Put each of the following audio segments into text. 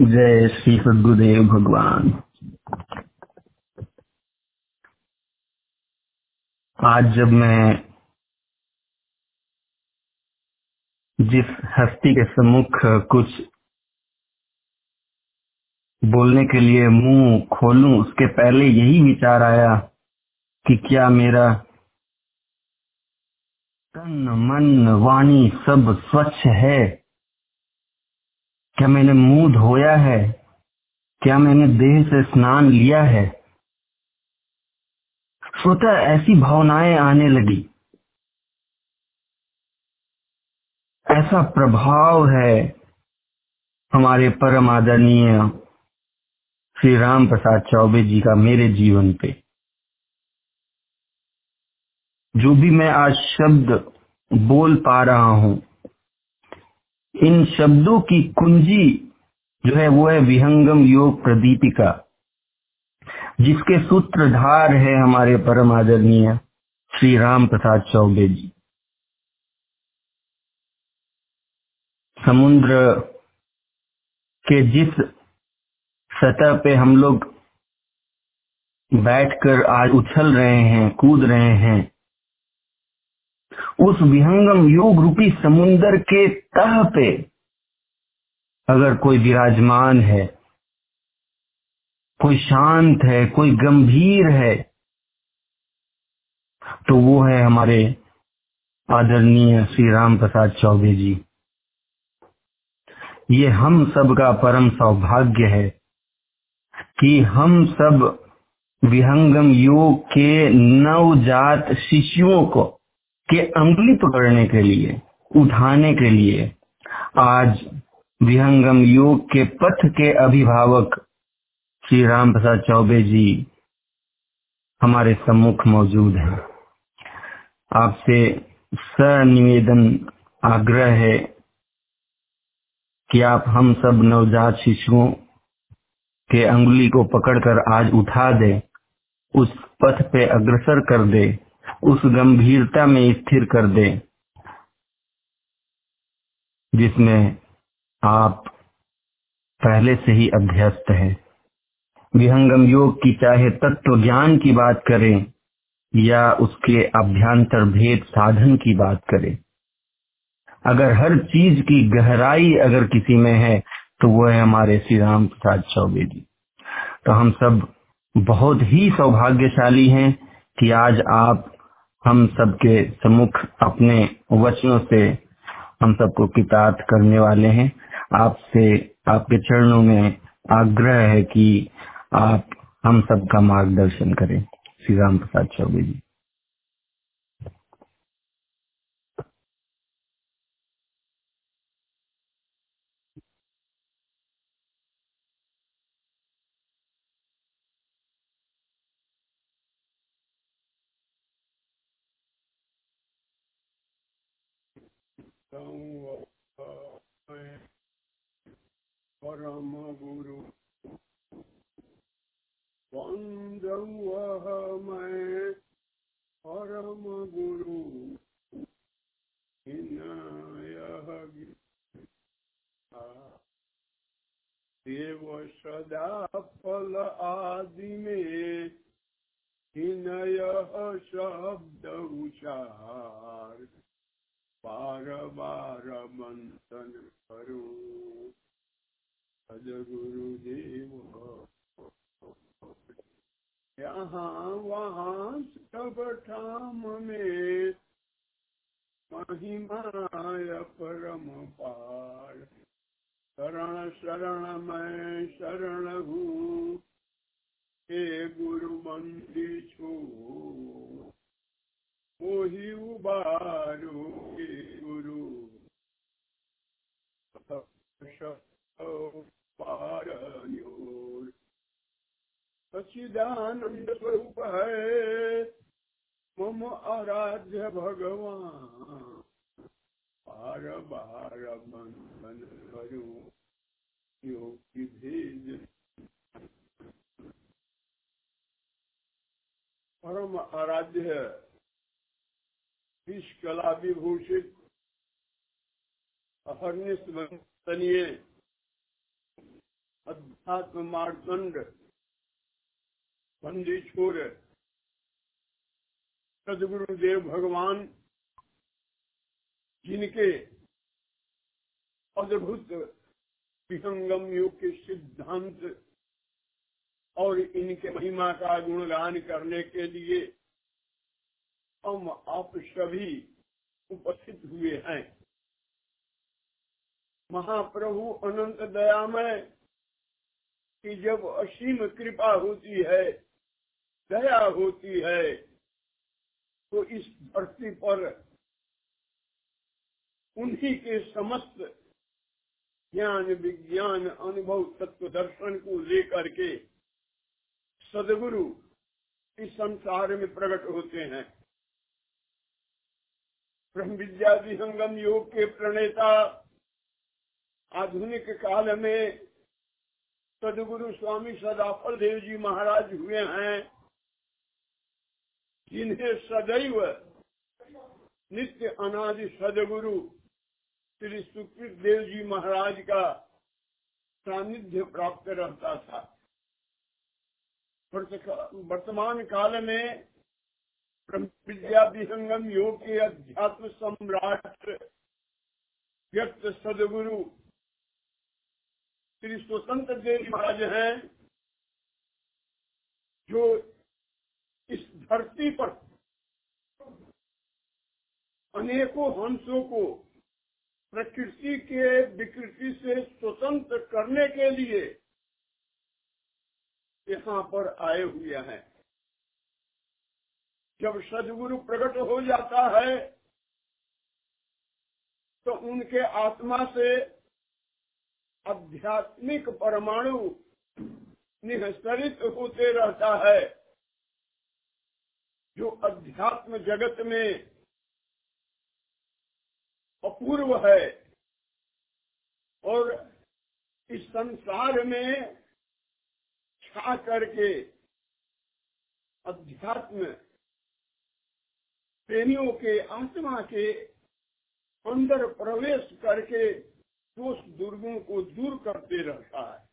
जय श्री सदगुरुदेव भगवान। आज जब मैं जिस हस्ती के सम्मुख कुछ बोलने के लिए मुँह खोलूं, उसके पहले यही विचार आया कि क्या मेरा तन, मन, वाणी सब स्वच्छ है? क्या मैंने मुँह धोया है? क्या मैंने देह से स्नान लिया है? स्वतः ऐसी भावनाएँ आने लगी। ऐसा प्रभाव है हमारे परम आदरणीय श्री राम प्रसाद चौबे जी का मेरे जीवन पे। जो भी मैं आज शब्द बोल पा रहा हूँ इन शब्दों की कुंजी जो है वो है विहंगम योग प्रदीपिका, जिसके सूत्रधार है हमारे परम आदरणीय श्री राम प्रसाद चौबे जी। समुद्र के जिस सतह पे हम लोग बैठकर आज उछल रहे हैं, कूद रहे हैं उस विहंगम योग रूपी समुन्दर के तह पे अगर कोई विराजमान है, कोई शांत है, कोई गंभीर है तो वो है हमारे आदरणीय श्री राम प्रसाद चौबे जी। ये हम सब का परम सौभाग्य है कि हम सब विहंगम योग के नवजात शिशुओं को के अंगुली पकड़ने के लिए, उठाने के लिए, आज विहंगम योग के पथ के अभिभावक श्री राम प्रसाद चौबे जी हमारे सम्मुख मौजूद हैं। आपसे सनिवेदन आग्रह है कि आप हम सब नवजात शिशुओं के अंगुली को पकड़कर आज उठा दे, उस पथ पे अग्रसर कर दे उस गंभीरता में स्थिर कर दे, जिसमें आप पहले से ही अभ्यस्त है। विहंगम योग की चाहे तत्व ज्ञान की बात करें, या उसके अभ्यंतर भेद साधन की बात करें। अगर हर चीज़ की गहराई अगर किसी में है तो वो है हमारे श्री राम प्रसाद चौबे जी। तो हम सब बहुत ही सौभाग्यशाली हैं कि आज आप हम सबके सम्मुख अपने वचनों से हम सबको किताब करने वाले हैं। आपसे, आपके चरणों में आग्रह है कि आप हम सबका मार्गदर्शन करें। श्री राम प्रसाद चौबे जी। परम गुरु वह मैं परम गुरु देव सदा फल आदि में हिनय शब्द उचार बार बार मंथन करो। यहाँ वहाँ सब ठाम में महिमा परम पार। शरण शरण, मैं शरण हूँ, हे गुरु बंदी छो। मोहि उबारो हे गुरु। पारयोर सचिदानंद स्वरूप है। मम आराध्य भगवान। बार बार बंधन करो। योगी भेज परम आराध्य। विष कला विभूषित अहर्निश अध्यात्म मारदंड बंदी छोर सदगुरुदेव भगवान, जिनके अद्भुत विहंगम योग के सिद्धांत और इनके महिमा का गुणगान करने के लिए हम आप सभी उपस्थित हुए हैं। महाप्रभु अनंत दया दयामय। कि जब असीम कृपा होती है, दया होती है तो इस धरती पर उन्हीं के समस्त ज्ञान, विज्ञान, अनुभव, तत्व दर्शन को लेकर के सदगुरु इस संसार में प्रकट होते हैं। ब्रह्म विद्या विहंगम योग के प्रणेता, आधुनिक काल में सदगुरु स्वामी सदाफल देव जी महाराज हुए हैं, जिन्हें सदैव नित्य अनादि सदगुरु श्री सुकृत देव जी महाराज का सानिध्य प्राप्त रहता था। वर्तमान काल में विद्या विहंगम योग के अध्यात्म सम्राट व्यक्त सदगुरु श्री स्वतंत्र देव महाराज हैं जो इस धरती पर अनेकों हंसों को प्रकृति के विकृति से स्वतंत्र करने के लिए यहाँ पर आए हुए हैं। जब सदगुरु प्रकट हो जाता है तो उनके आत्मा से आध्यात्मिक परमाणु निहस्तरित होते रहता है। जो अध्यात्म जगत में अपूर्व है और इस संसार में छा करके अध्यात्म प्रेमियों के आत्मा के अंदर प्रवेश करके दोष दुर्गुण को दूर करते रहता है।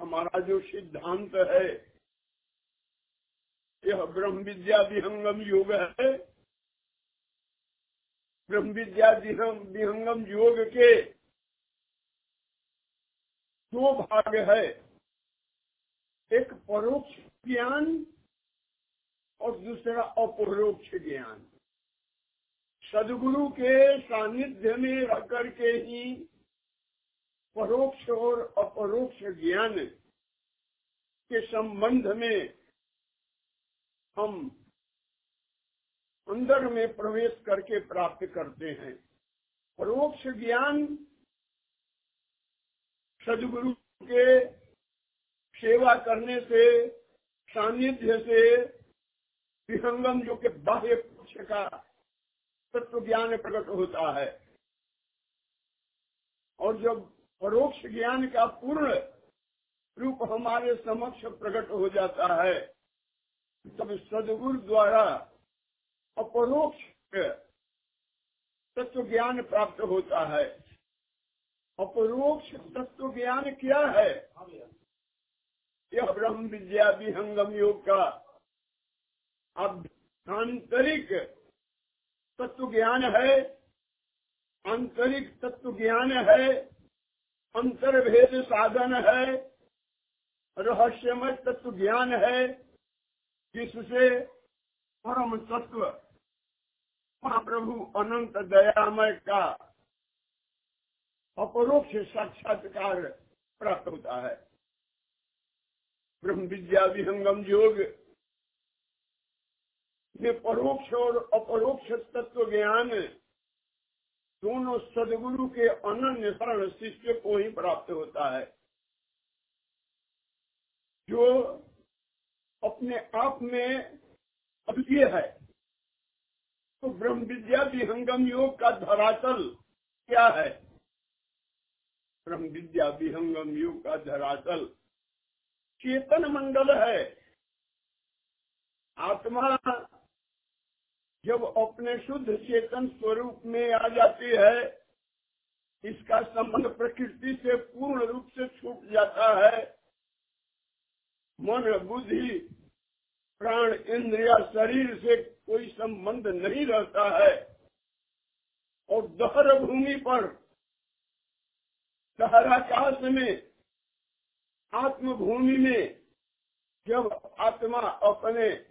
हमारा जो सिद्धांत है, यह ब्रह्म विद्या विहंगम योग है। ब्रह्म विद्या विहंगम योग के दो भाग है। एक परोक्ष ज्ञान और दूसरा अपरोक्ष ज्ञान। सदगुरु के सानिध्य में रह करके ही परोक्ष और अपरोक्ष ज्ञान के संबंध में हम अंदर में प्रवेश करके प्राप्त करते हैं। परोक्ष ज्ञान सदगुरु के सेवा करने से, सानिध्य से, विहंगम जो के बाह्य पक्ष का तत्व ज्ञान प्रकट होता है। और जब परोक्ष ज्ञान का पूर्ण रूप हमारे समक्ष प्रकट हो जाता है, तब सदगुरु द्वारा अपरोक्ष तत्व ज्ञान प्राप्त होता है। अपरोक्ष तत्व ज्ञान क्या है? यह ब्रह्म विद्या विहंगम योग का आंतरिक तत्व ज्ञान है, आंतरिक तत्व ज्ञान है, अंतर्भेद साधन है, रहस्यमय तत्व ज्ञान है, जिससे परम तत्व, महाप्रभु अनंत दयामय का अपरोक्ष साक्षात्कार प्राप्त होता है। ब्रह्म विद्या विहंगम योग में परोक्ष और अपरोक्ष तत्व ज्ञान दोनों सदगुरु के अनन्य शरण शिष्य को ही प्राप्त होता है। जो अपने आप में अद्वितीय है तो ब्रह्म विद्या विहंगम योग का धरातल क्या है? ब्रह्म विद्या विहंगम योग का धरातल चेतन मंडल है। आत्मा जब अपने शुद्ध चेतन स्वरूप में आ जाती है, इसका संबंध प्रकृति से पूर्ण रूप से छूट जाता है। मन, बुद्धि, प्राण, इंद्रिया, शरीर से कोई संबंध नहीं रहता है। और दहर भूमि पर, दहराकाश में आत्म भूमि में जब आत्मा अपने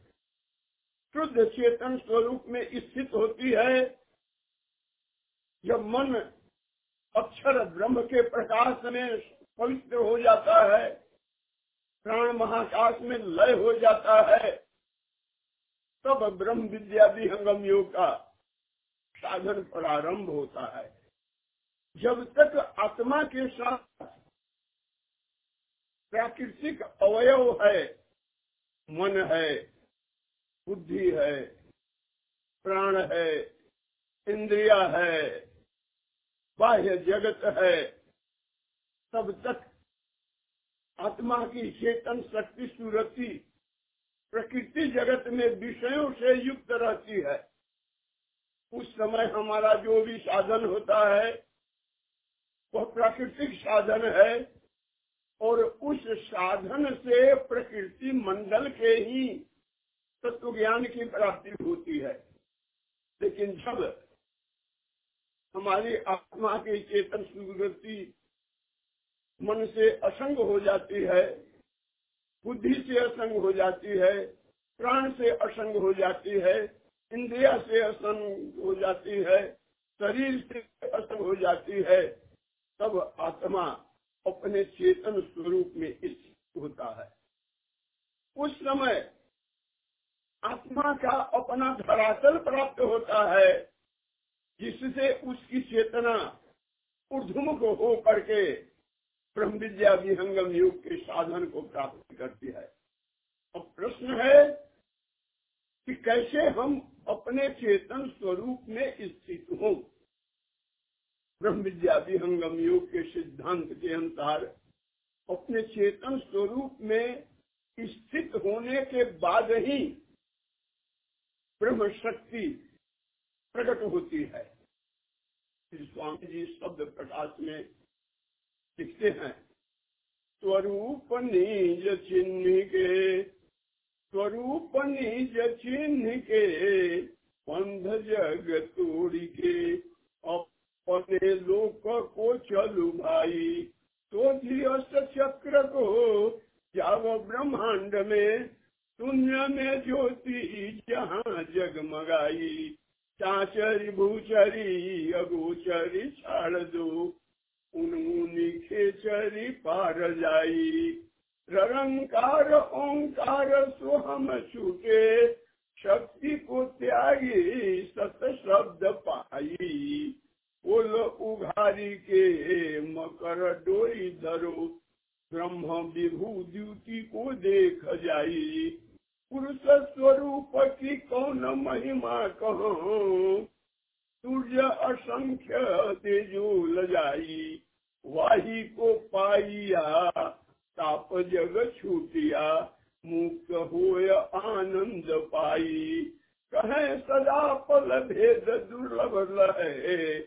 शुद्ध चेतन स्वरूप में स्थित होती है, जब मन अक्षर ब्रह्म के प्रकाश में पवित्र हो जाता है, प्राण महाकाश में लय हो जाता है, तब ब्रह्म विद्या विहंगम योग का साधन प्रारंभ होता है। जब तक आत्मा के साथ प्राकृतिक अवयव है, मन है बुद्धि है, प्राण है, इंद्रिया है, बाह्य जगत है, तब तक आत्मा की चेतन शक्ति, सूरती प्रकृति जगत में विषयों से युक्त रहती है। उस समय हमारा जो भी साधन होता है, वह प्राकृतिक साधन है और उस साधन से प्रकृति मंडल के ही तत्व ज्ञान की प्राप्ति होती है। लेकिन जब हमारी आत्मा की चेतन सुगति मन से असंग हो जाती है, बुद्धि से असंग हो जाती है, प्राण से असंग हो जाती है, इंद्रिया से असंग हो जाती है, शरीर से असंग हो जाती है, तब आत्मा अपने चेतन स्वरूप में स्थित होता है। उस समय आत्मा का अपना धरातल प्राप्त होता है, जिससे उसकी चेतना ऊर्धमुख हो करके ब्रह्म विद्या विहंगम योग के साधन को प्राप्त करती है। अब प्रश्न है कि कैसे हम अपने चेतन स्वरूप में स्थित हों? ब्रह्म विद्या विहंगम योग के सिद्धांत के अनुसार अपने चेतन स्वरूप में स्थित होने के बाद ही ब्रह्म शक्ति प्रकट होती है। स्वामी जी शब्द प्रकाश में लिखते हैं, स्वरूप निज चिन्ह के, स्वरूप निज चिन्ह के, बंध जग तोड़ी के, अपने लोक को चलू भाई तो चक्र को जाव ब्रह्मांड में। शून्य में ज्योति जहाँ जगमगाई। चाचरी भूचरी, अगोचरी छाड़ दो। खेचरी पार जाई रंकार ओंकार, सोहम छूटे। शक्ति को त्यागी, सत शब्द पाई। बोल उघारी के मकर डोरी धरो। ब्रह्म विभू द्युति को देख जाई। पुरुष स्वरूप की कौन महिमा कहो? सूर्य असंख्य तेजो लजाई, वाही को पाइया, ताप जग छूटिया, मुक्त होय आनंद पाई। कहे सदा पल भेद दुर्लभ लहे,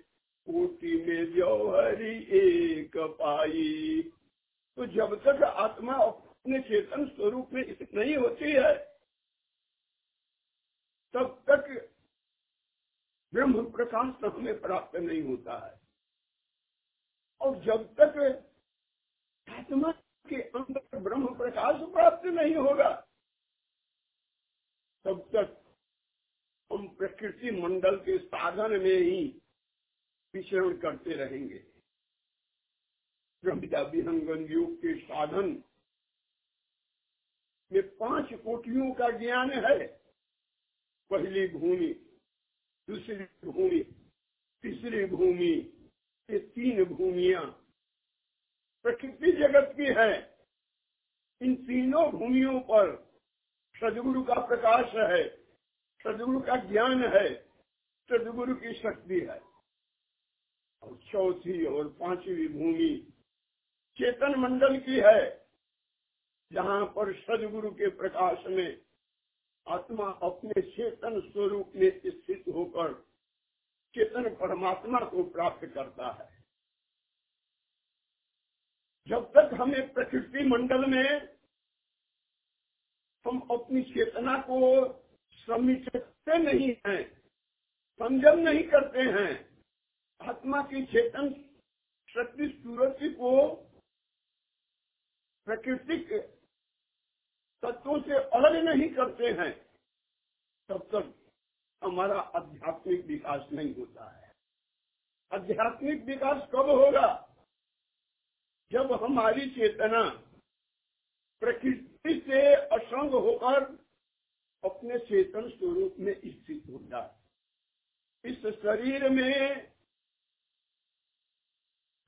कोटि में जौहरी एक पाई। तो जब तक आत्मा अपने चेतन स्वरूप में स्थित नहीं होती है तब तक ब्रह्म प्रकाश तो हमें प्राप्त नहीं होता है। और जब तक आत्मा के अंदर ब्रह्म प्रकाश प्राप्त नहीं होगा, तब तक हम प्रकृति मंडल के साधन में ही विचरण करते रहेंगे। ब्रह्मविद्या विहंगन योग के साधन में पाँच कोटियों का ज्ञान है। पहली भूमि, दूसरी भूमि, तीसरी भूमि, ये तीन भूमिया प्रकृति जगत की है। इन तीनों भूमियों पर सदगुरु का प्रकाश है, सदगुरु का ज्ञान है, सदगुरु की शक्ति है। और चौथी और पांचवी भूमि चेतन मंडल की है, जहाँ पर सदगुरु के प्रकाश में आत्मा अपने चेतन स्वरूप में स्थित होकर चेतन परमात्मा को प्राप्त करता है। जब तक हमें प्रकृति मंडल में हम अपनी चेतना को समिटते नहीं हैं, संयम नहीं करते हैं, आत्मा की चेतन शक्ति, सूरज को प्राकृतिक तत्वों से अलग नहीं करते हैं, तब तक हमारा आध्यात्मिक विकास नहीं होता है। आध्यात्मिक विकास कब होगा? जब हमारी चेतना प्रकृति से असंग होकर अपने चेतन स्वरूप में स्थित हो जाए। इस शरीर में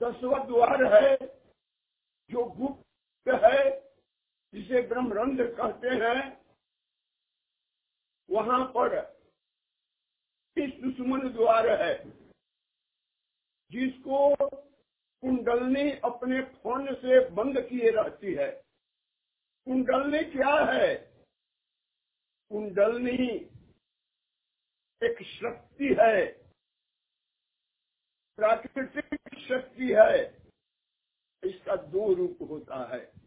दसवा द्वार है, जो गुप्त है जिसे ब्रह्मरंध्र कहते हैं, वहाँ पर इस दुश्मन द्वार है, जिसको कुंडलनी अपने फ़ोन से बंद किए रहती है। कुंडलनी क्या है? कुंडलनी एक शक्ति है, प्राकृतिक शक्ति है, इसका दो रूप होता है।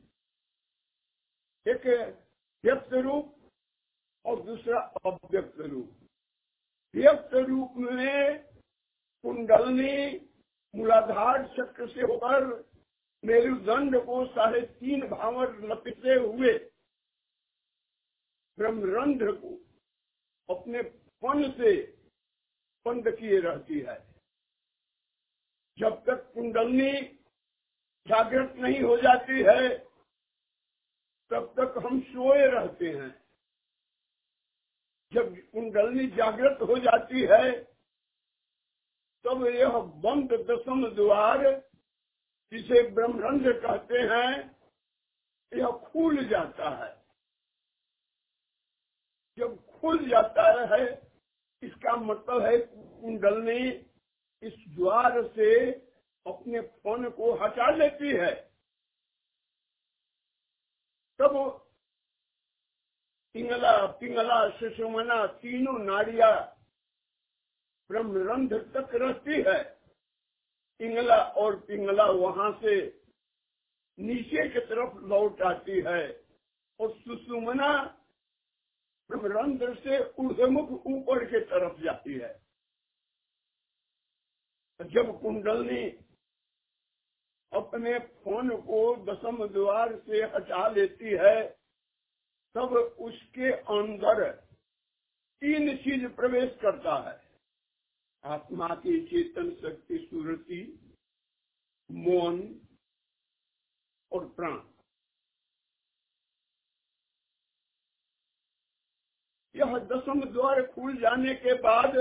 एक व्यक्त रूप और दूसरा अव्यक्त रूप। व्यक्त रूप में कुंडलनी मूलाधार चक्र से होकर मेरुदंड को साढ़े तीन भावर लपटे हुए ब्रह्मरंध्र को अपने पन से बंद किए रहती है। जब तक कुंडलनी जागृत नहीं हो जाती है तब तक हम सोए रहते हैं। जब कुंडलनी जागृत हो जाती है, तब यह बंद दसम द्वार, जिसे ब्रह्मरंध्र कहते हैं, यह खुल जाता है। जब खुल जाता है, इसका मतलब है कुंडलनी इस द्वार से अपने फ़ोन को हटा लेती है। तब पिंगला पिंगला सुषमना तीनों नाड़िया ब्रह्मरंध्र तक रहती है पिंगला और पिंगला वहाँ से नीचे की तरफ़ लौट आती है और सुषुमना ब्रह्मरंध्र से ऊर्धमुख ऊपर के तरफ़ जाती है जब कुंडलनी अपने फ़ोन को दसम द्वार से हटा लेती है, तब उसके अंदर तीन चीज़ प्रवेश करता है। आत्मा की चेतन शक्ति सुरति मौन और प्राण। यह दसम द्वार खुल जाने के बाद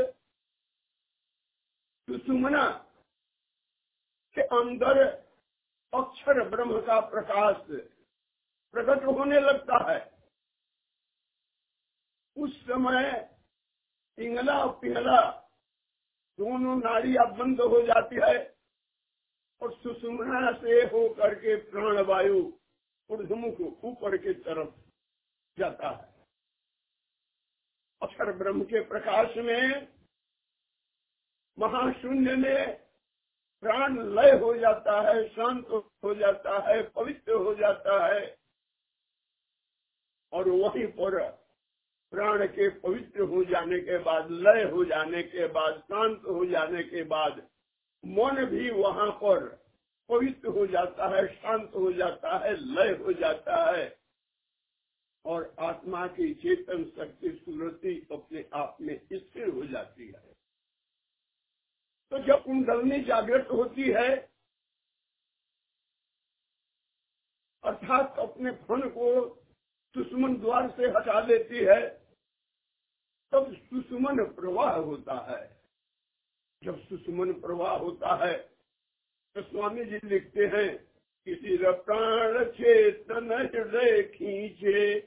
सुषुमना के अंदर अक्षर ब्रह्म का प्रकाश प्रकट होने लगता है। उस समय पिंगला और पिंगला, दोनों नाड़ियाँ बंद हो जाती है और सुषुमना से हो करके प्राण वायु ऊर्धमुख ऊपर की तरफ़ जाता है। अक्षर ब्रह्म के प्रकाश में महाशून्य में प्राण लय हो जाता है, शांत हो जाता है, पवित्र हो जाता है। और वहीं पर प्राण के पवित्र हो जाने के बाद, लय हो जाने के बाद, शांत हो जाने के बाद, मन भी वहाँ पर पवित्र हो जाता है, शांत हो जाता है, लय हो जाता है। और आत्मा की चेतन शक्ति, सुरति अपने आप में स्थिर हो जाती है। तो जब कुंडलनी जागृत होती है, अर्थात अपने फन को दुश्मन द्वार से हटा लेती है, तब सुषुमन प्रवाह होता है। जब सुषुमन प्रवाह होता है तो स्वामी जी लिखते हैं किसी प्राण चेतन हृदय खींचे,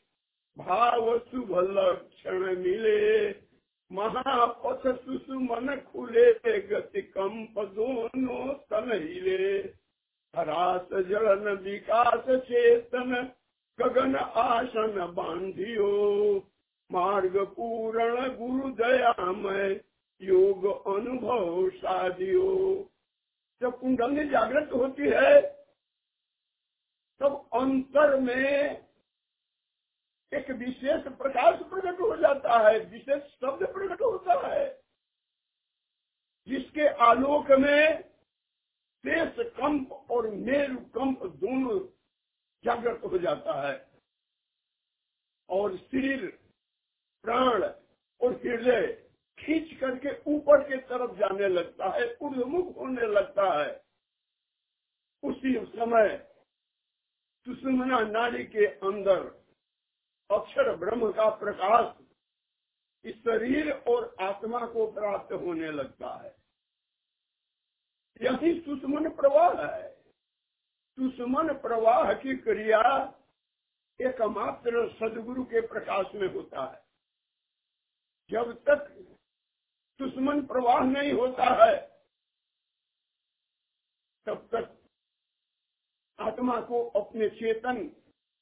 भाव शुभ लक्षण मिले। महापथ सुषुमन खुले गति कंप दोनों तन हिले हरास जलन विकास चेतन गगन आसन बांधियो मार्ग पूर्ण गुरु दया दयामय योग अनुभव साधियो जब कुंडली जागृत होती है, तब अंतर में एक विशेष प्रकाश प्रकट हो जाता है, विशेष शब्द प्रकट होता है, जिसके आलोक में देश कंप और मेरु कंप दोनों जागृत हो जाता है। और शरीर, प्राण और हृदय खींच करके ऊपर के तरफ़ जाने लगता है उर्मुख होने लगता है। उसी समय सुषमना नारी के अंदर अक्षर ब्रह्म का प्रकाश इस शरीर और आत्मा को प्राप्त होने लगता है। यही सुषमन प्रवाह है। सुषमन प्रवाह की क्रिया एकमात्र सदगुरु के प्रकाश में होता है। जब तक दुश्मन प्रवाह नहीं होता है, तब तक आत्मा को अपने चेतन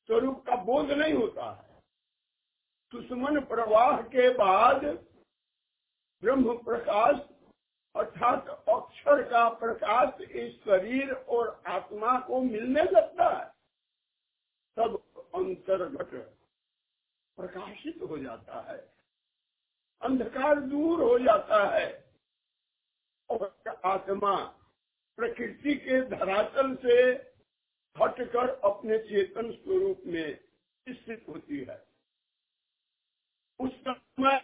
स्वरूप का बोध नहीं होता है। दुश्मन प्रवाह के बाद ब्रह्म प्रकाश अर्थात अक्षर का प्रकाश इस शरीर और आत्मा को मिलने लगता है, तब अंतर्गत प्रकाशित हो जाता है, अंधकार दूर हो जाता है और आत्मा प्रकृति के धरातल से हटकर अपने चेतन स्वरूप में स्थित होती है। उस समय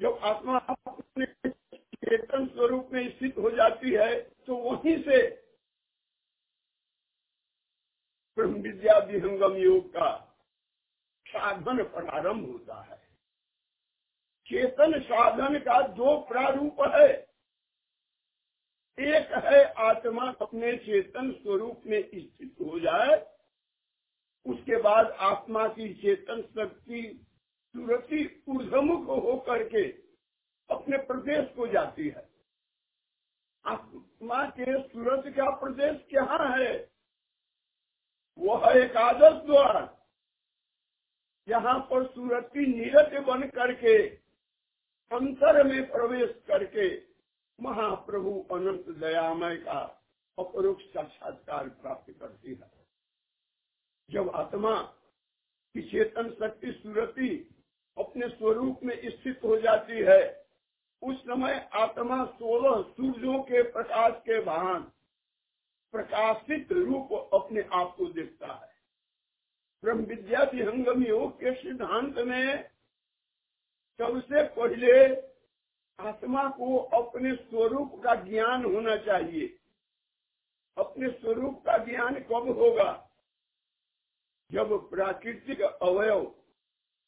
जब आत्मा अपने चेतन स्वरूप में स्थित हो जाती है तो वहीं से ब्रह्म विद्या विहंगम योग का साधन प्रारंभ होता है। चेतन साधन का दो प्रारूप है। एक है आत्मा अपने चेतन स्वरूप में स्थित हो जाए, उसके बाद आत्मा की चेतन शक्ति सुरति ऊर्धमुख होकर के अपने प्रदेश को जाती है। आत्मा के सूरज का प्रदेश क्या है? वह एक आदर्श द्वार। यहाँ पर सूरती नीरज बन करके, अंतर में प्रवेश करके महाप्रभु अनंत दयामय का अपरोक्ष साक्षात्कार प्राप्त करती है। जब आत्मा की चेतन शक्ति सुरति अपने स्वरूप में स्थित हो जाती है। उस समय आत्मा सोलह सूर्यों के प्रकाश के भान प्रकाशित रूप अपने आप को देखता है। ब्रह्म विद्या विहंगम योग के सिद्धांत में सबसे पहले आत्मा को अपने स्वरूप का ज्ञान होना चाहिए। अपने स्वरूप का ज्ञान कब होगा? जब प्राकृतिक अवयव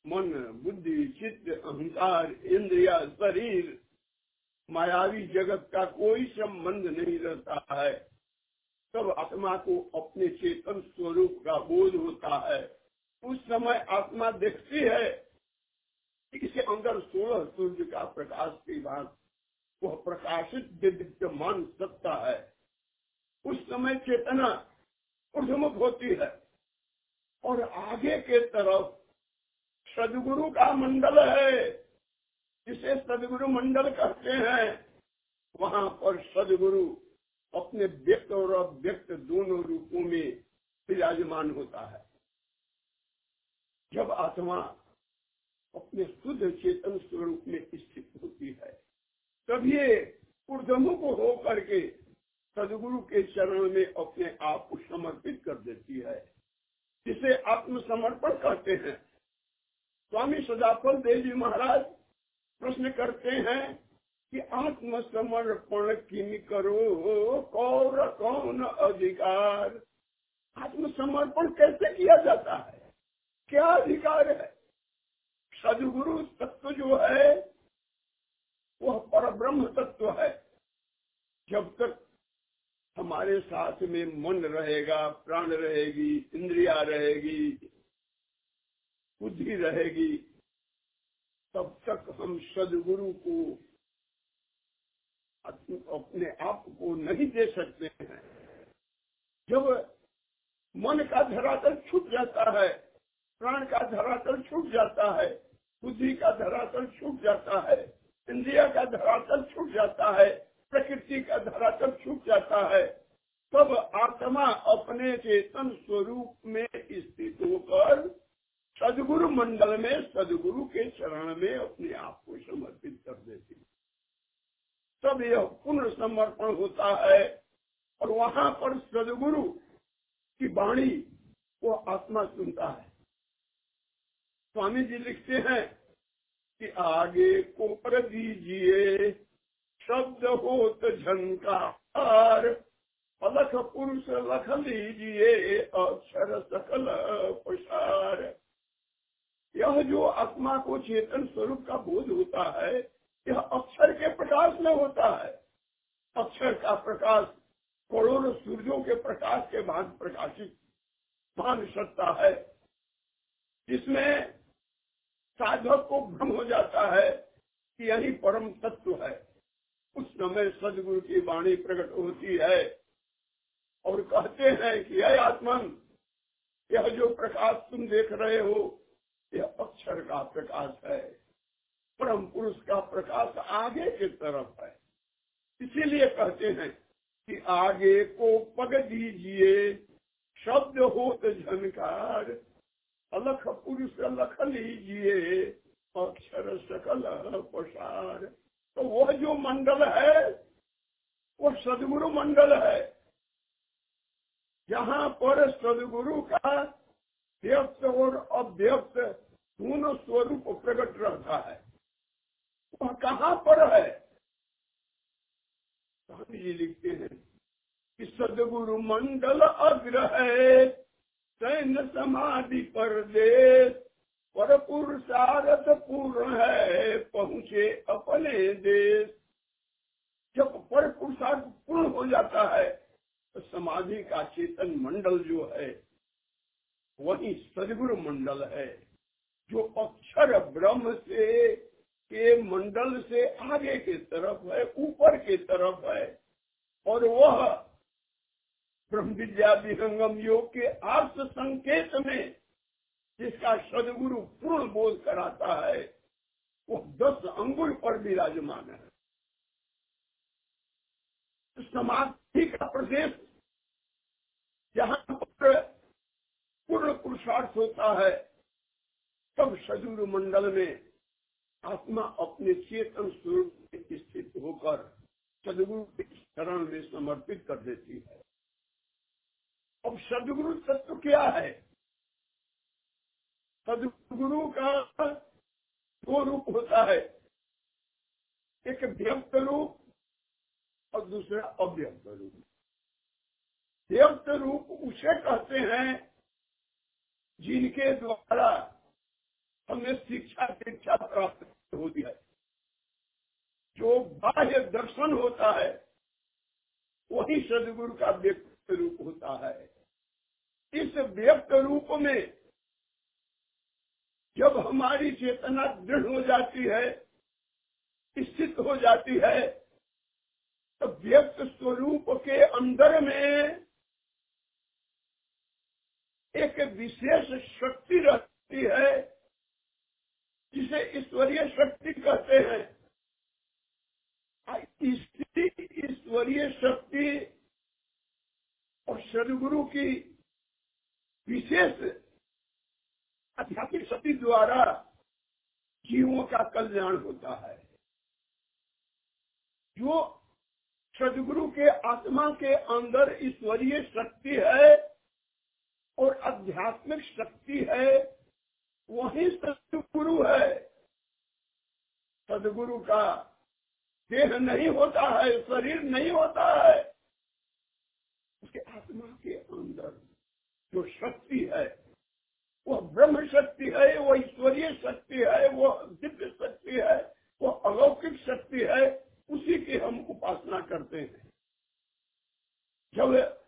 मन बुद्धि चित्त अहंकार इंद्रिया शरीर, मायावी जगत का कोई संबंध नहीं रहता है। तब आत्मा को अपने चेतन स्वरूप का बोध होता है। उस समय आत्मा देखती है इसके अंदर सोलह सूर्य का प्रकाश के बाद वह प्रकाशित विद्यमान सत्ता है। उस समय चेतना उर्धमुख होती है और आगे के तरफ़ सदगुरु का मंडल है, जिसे सदगुरु मंडल कहते हैं, वहाँ पर सदगुरु अपने व्यक्त और अव्यक्त दोनों रूपों में विराजमान होता है। जब आत्मा अपने शुद्ध चेतन स्वरूप में स्थित होती है, तब ये ऊर्धमुख हो करके सदगुरु के चरण में अपने आप को समर्पित कर देती है, जिसे आत्मसमर्पण कहते हैं। स्वामी सदाफल देव जी महाराज प्रश्न करते हैं कि आत्मसमर्पण किन करो? कौर कौन अधिकार? आत्मसमर्पण कैसे किया जाता है? क्या अधिकार है? सदगुरु तत्व जो है, वह पर ब्रह्म तत्व है। जब तक हमारे साथ में मन रहेगा, प्राण रहेगी, इंद्रिया रहेगी बुद्धि रहेगी, तब तक हम सदगुरु को अपने आप को नहीं दे सकते हैं। जब मन का धरातल छूट जाता है, प्राण का धरातल छूट जाता है, बुद्धि का धरातल छूट जाता है, इंद्रिया का धरातल छूट जाता है, प्रकृति का धरातल छूट जाता है, तब आत्मा अपने चेतन स्वरूप में स्थित होकर सदगुरु मंडल में, सदगुरु के चरण में अपने आप को समर्पित कर देती तब यह पुनः समर्पण होता है और वहाँ पर सदगुरु की वाणी वो आत्मा सुनता है। स्वामी जी लिखते हैं कि आगे को कर दीजिए, शब्द हो तो झनकार अलख पुरुष लख लीजिए, अक्षर सकल प्रसार। यह जो आत्मा को चेतन स्वरूप का बोध होता है, यह अक्षर के प्रकाश में होता है। अक्षर का प्रकाश करोड़ों सूर्यों के प्रकाश के बाद प्रकाशित मान सकता है। जिसमें साधक को भ्रम हो जाता है कि यही परम तत्व है। उस समय सदगुरु की वाणी प्रकट होती है और कहते हैं कि यह आत्मन, यह जो प्रकाश तुम देख रहे हो यह अक्षर का प्रकाश है परम पुरुष का प्रकाश आगे की तरफ़ है इसीलिए कहते हैं कि आगे को पग दीजिए शब्द हो तो झनकार अलख पुरुष लख लीजिए अक्षर सकल प्रसार तो वह जो मंडल है वो सदगुरु मंडल है जहाँ पर सदगुरु का व्यक्त और अव्यक्त दोनों स्वरूप प्रकट रहता है। वह कहाँ पर है? स्वामी जी लिखते हैं, कि सदगुरु मंडल अग्र है, सैन्य समाधि पर देश पर पुरुषारथ पूर्ण है, पहुँचे अपने देश। जब पर पुरुषार्थ पूर्ण हो जाता है तो समाधि का चेतन मंडल जो है वही सदगुरु मंडल है, जो अक्षर ब्रह्म से के मंडल से आगे की तरफ़ है, ऊपर की तरफ़ है, और वह ब्रह्म विद्या विहंगम योग के अर्थ संकेत में जिसका सदगुरु पूर्ण बोध कराता है, वो दस अंगुल पर विराजमान है। समाधि का प्रदेश जहाँ पर पूर्ण पुरुषार्थ होता है, तब सदगुरु मंडल में आत्मा अपने चेतन स्वरूप में स्थित होकर सदगुरु के चरण में समर्पित कर देती है। अब सदगुरु तत्व क्या है? सदगुरु का दो रूप होता है, एक व्यक्त रूप और दूसरा अव्यक्त रूप। व्यक्त रूप उसे कहते हैं जिनके द्वारा हमें शिक्षा दीक्षा प्राप्त होती है। जो बाह्य दर्शन होता है, वही सदगुरु का व्यक्त रूप होता है। इस व्यक्त रूप में जब हमारी चेतना दृढ़ हो जाती है, स्थित हो जाती है तो व्यक्त स्वरूप के अंदर में एक विशेष शक्ति रहती है, जिसे ईश्वरीय शक्ति कहते हैं। इसी ईश्वरीय शक्ति और सदगुरु की विशेष आध्यात्मिक शक्ति द्वारा जीवों का कल्याण होता है। जो सदगुरु के आत्मा के अंदर ईश्वरीय शक्ति है और आध्यात्मिक शक्ति है, वही सदगुरु है। सदगुरु का देह नहीं होता है, शरीर नहीं होता है। उसके आत्मा के अंदर जो शक्ति है वह ब्रह्म शक्ति है, वो ईश्वरीय शक्ति है, वो दिव्य शक्ति है, वो अलौकिक शक्ति है, उसी की हम उपासना करते हैं। जब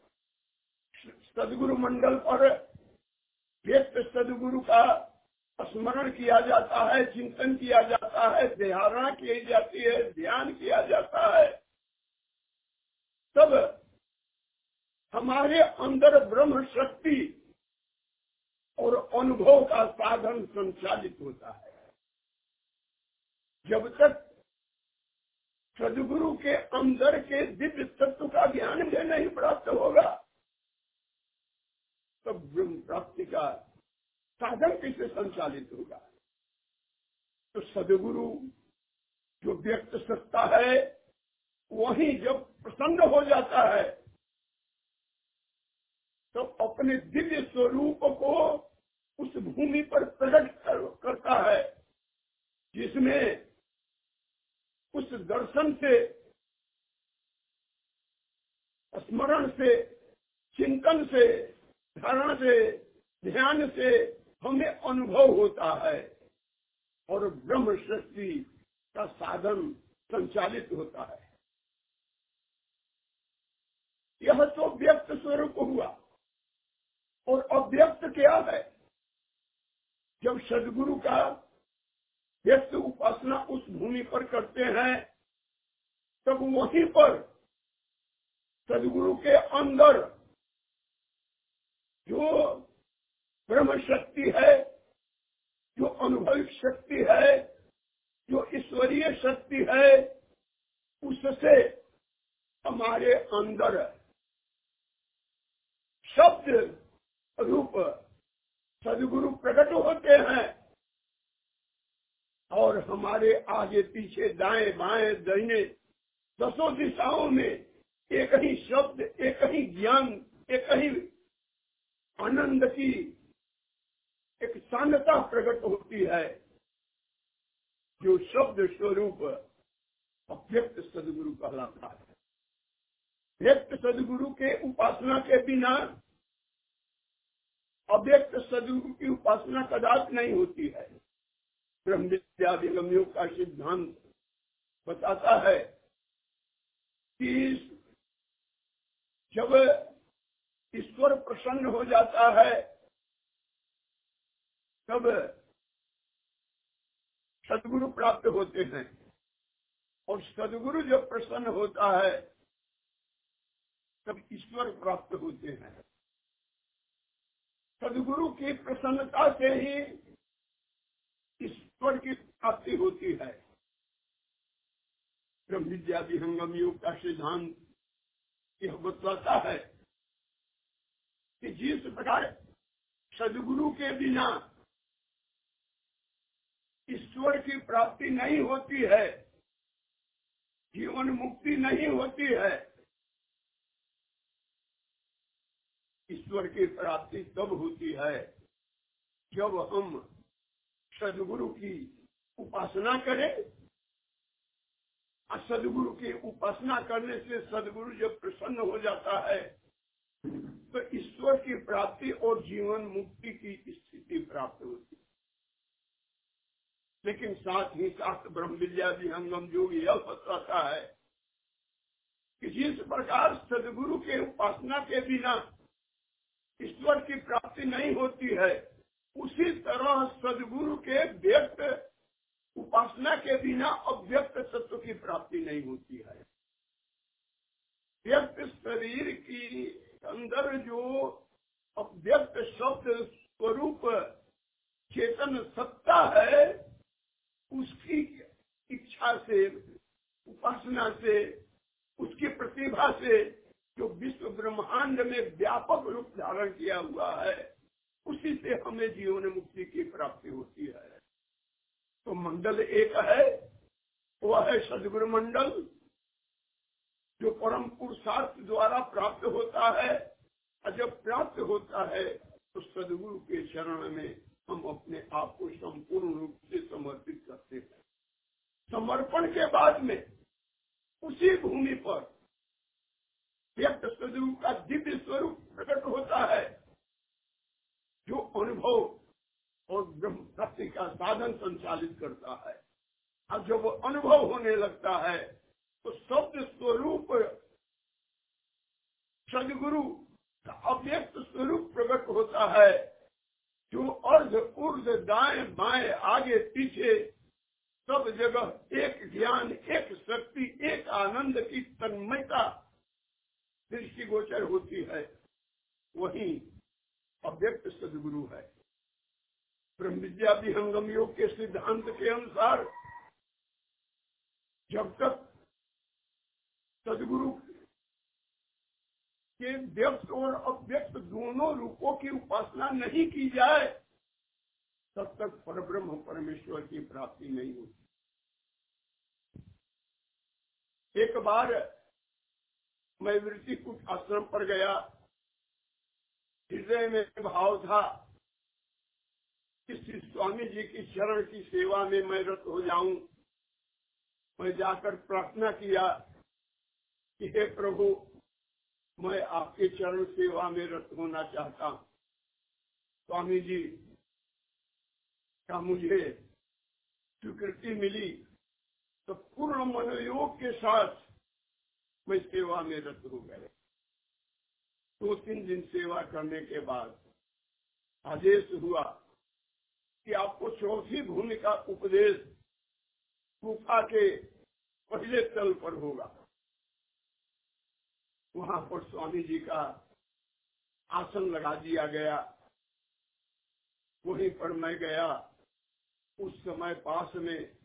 सदगुरु मंडल पर व्यक्त सदगुरु का स्मरण किया जाता है, चिंतन किया जाता है ध्यारणा की जाती है, ध्यान किया जाता है। तब हमारे अंदर ब्रह्म शक्ति और अनुभव का साधन संचालित होता है। जब तक सदगुरु के अंदर के दिव्य तत्व का ज्ञान भी नहीं प्राप्त होगा प्राप्ति का साधन कैसे संचालित होगा? तो सदगुरु जो व्यक्त सत्ता है वही जब प्रसन्न हो जाता है तो अपने दिव्य स्वरूप को उस भूमि पर प्रकट कर, करता है जिसमें उस दर्शन से स्मरण से चिंतन से धारण से, ध्यान से हमें अनुभव होता है और ब्रह्म शक्ति का साधन संचालित होता है। यह तो व्यक्त स्वरूप हुआ और अव्यक्त क्या है। जब सदगुरु का व्यक्त उपासना उस भूमि पर करते हैं, तब वहीं पर सदगुरु के अंदर जो ब्रह्म शक्ति है, जो अनुभविक शक्ति है, जो ईश्वरीय शक्ति है, उससे हमारे अंदर शब्द रूप सदगुरु प्रकट होते हैं और हमारे आगे पीछे दाएँ बाएँ दहीने दसों दिशाओं में एक ही शब्द, एक ही ज्ञान, एक ही आनंद की एक शांतता प्रकट होती है, जो शब्द स्वरूप अव्यक्त सदगुरु कहलाता है। व्यक्त सदगुरु के उपासना के बिना अव्यक्त सदगुरु की उपासना कदाच नहीं होती है। ब्रह्म विद्या का सिद्धांत बताता है कि जब ईश्वर प्रसन्न हो जाता है। तब सदगुरु प्राप्त होते हैं। और सदगुरु जब प्रसन्न होता है, तब ईश्वर प्राप्त होते हैं। सदगुरु की प्रसन्नता से ही ईश्वर की प्राप्ति होती है। ब्रह्म विद्या विहंगम योग का सिद्धांत यह बतलाता है। कि जिस प्रकार सदगुरु के बिना ईश्वर की प्राप्ति नहीं होती है। जीवन मुक्ति नहीं होती है। ईश्वर की प्राप्ति तब होती है जब हम सदगुरु की उपासना करें। और सदगुरु की उपासना करने से सदगुरु जब प्रसन्न हो जाता है तो ईश्वर की प्राप्ति और जीवन मुक्ति की स्थिति प्राप्त होती है। लेकिन साथ ही साथ ब्रह्म विद्या विहंगम जो यह बताता है कि जिस प्रकार सदगुरु के उपासना के बिना ईश्वर की प्राप्ति नहीं होती है, उसी तरह सदगुरु के व्यक्त उपासना के बिना अव्यक्त तत्व की प्राप्ति नहीं होती है। व्यक्त शरीर की अंदर जो अव्यक्त शब्द स्वरूप चेतन सत्ता है, उसकी इच्छा से, उपासना से, उसकी प्रतिभा से जो विश्व ब्रह्मांड में व्यापक रूप धारण किया हुआ है, उसी से हमें जीवन मुक्ति की प्राप्ति होती है। तो मंडल एक है, वह है सदगुरु मंडल। जो परम पुरुषार्थ द्वारा प्राप्त होता है और जब प्राप्त होता है तो सदगुरु के शरण में हम अपने आप को संपूर्ण रूप से समर्पित करते हैं। समर्पण के बाद में उसी भूमि पर व्यक्त सदगुरु का दिव्य स्वरूप प्रकट होता है। जो अनुभव और ब्रह्म प्राप्ति का साधन संचालित करता है। अब जब वो अनुभव होने लगता है। तो शब्द स्वरूप सदगुरु का अव्यक्त स्वरूप प्रकट होता है। जो अर्ध ऊर्ध दाएँ बाएँ आगे पीछे सब जगह एक ज्ञान, एक शक्ति, एक आनंद की तन्मयता दृष्टि गोचर होती है, वही अव्यक्त सदगुरु है। ब्रह्म विद्या योग के सिद्धांत के अनुसार जब तक सदगुरु के व्यक्त और अव्यक्त दोनों रूपों की उपासना नहीं की जाए, तब तक परब्रह्म परमेश्वर की प्राप्ति नहीं होती। एक बार मैं वृत्ति कुछ आश्रम पर गया। हृदय में भाव था कि श्री स्वामी जी की शरण की सेवा में मैं रत हो जाऊँ। मैं जाकर प्रार्थना किया कि हे प्रभु, मैं आपके चरण सेवा में रत होना चाहता हूँ। स्वामी जी का मुझे स्वीकृति मिली? तो पूर्ण मनोयोग के साथ मैं सेवा में रत हो गए दो तीन दिन सेवा करने के बाद आदेश हुआ कि आपको चौथी भूमि का उपदेश गुफा के पहले तल पर होगा। वहाँ पर स्वामी जी का आसन लगा दिया गया। वहीं पर मैं गया। उस समय पास में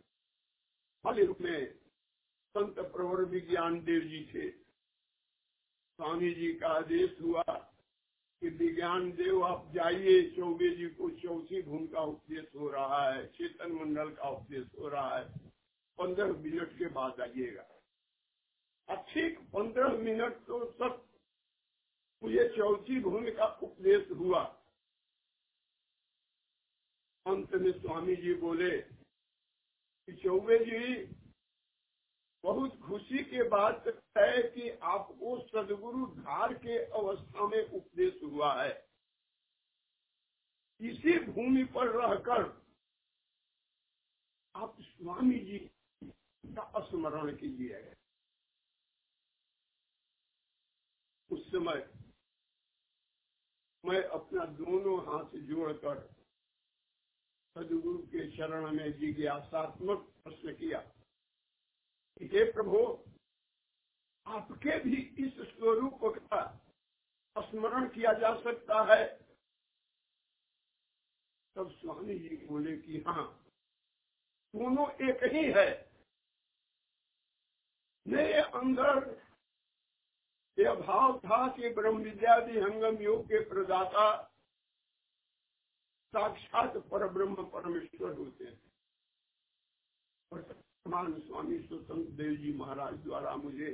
फल में संत प्रवर विज्ञान देव जी थे। स्वामी जी का आदेश हुआ कि विज्ञान देव, आप जाइए। चौबे जी को चौथी भूमि का उपदेश हो रहा है। चेतन मंडल का उपदेश हो रहा है। पंद्रह मिनट के बाद आइएगा। ठीक पंद्रह मिनट तो तक मुझे चौथी भूमि का उपदेश हुआ। अंत में स्वामी जी बोले कि चौबे जी, बहुत खुशी के बात है कि आपको सदगुरु धार के अवस्था में उपदेश हुआ है। इसी भूमि पर रहकर आप स्वामी जी का स्मरण कीजिए। उस समय मैं अपना दोनों हाथ जोड़कर सदगुरु के शरण में जिज्ञासात्मक प्रश्न किया हे प्रभु, आपके भी इस स्वरूप का स्मरण किया जा सकता है? तब स्वामी जी बोले कि हाँ दोनों एक ही है। मेरे अंदर यह भाव था कि ब्रह्म विद्यादि हंगम योग के प्रदाता साक्षात पर ब्रह्म परमेश्वर होते हैं। वर्तमान स्वामी स्वतंत्र देव जी महाराज द्वारा मुझे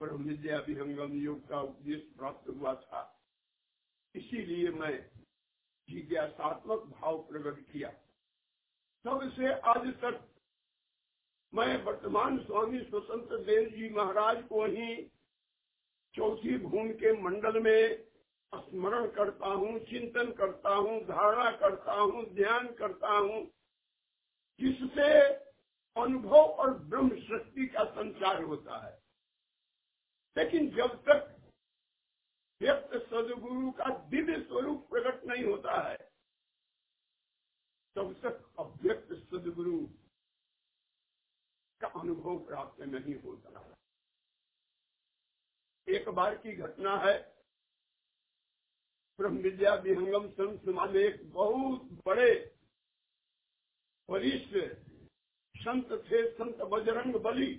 ब्रह्म विद्या विहंगम योग का उपदेश प्राप्त हुआ था। इसीलिए मैं जिज्ञासात्मक भाव प्रकट किया। सबसे आज तक मैं वर्तमान स्वामी स्वतंत्र देव जी महाराज को ही चौथी भूमि के मंडल में स्मरण करता हूँ, चिंतन करता हूँ, धारणा करता हूँ, ध्यान करता हूँ, जिससे अनुभव और ब्रह्म शक्ति का संचार होता है। लेकिन जब तक व्यक्त सदगुरु का दिव्य स्वरूप प्रकट नहीं होता है, तब तक अव्यक्त सदगुरु का अनुभव प्राप्त नहीं होता। एक बार की घटना है। ब्रह्म विद्या विहंगम संत समाज में एक बहुत बड़े वरिष्ठ संत थे, संत बजरंग बली,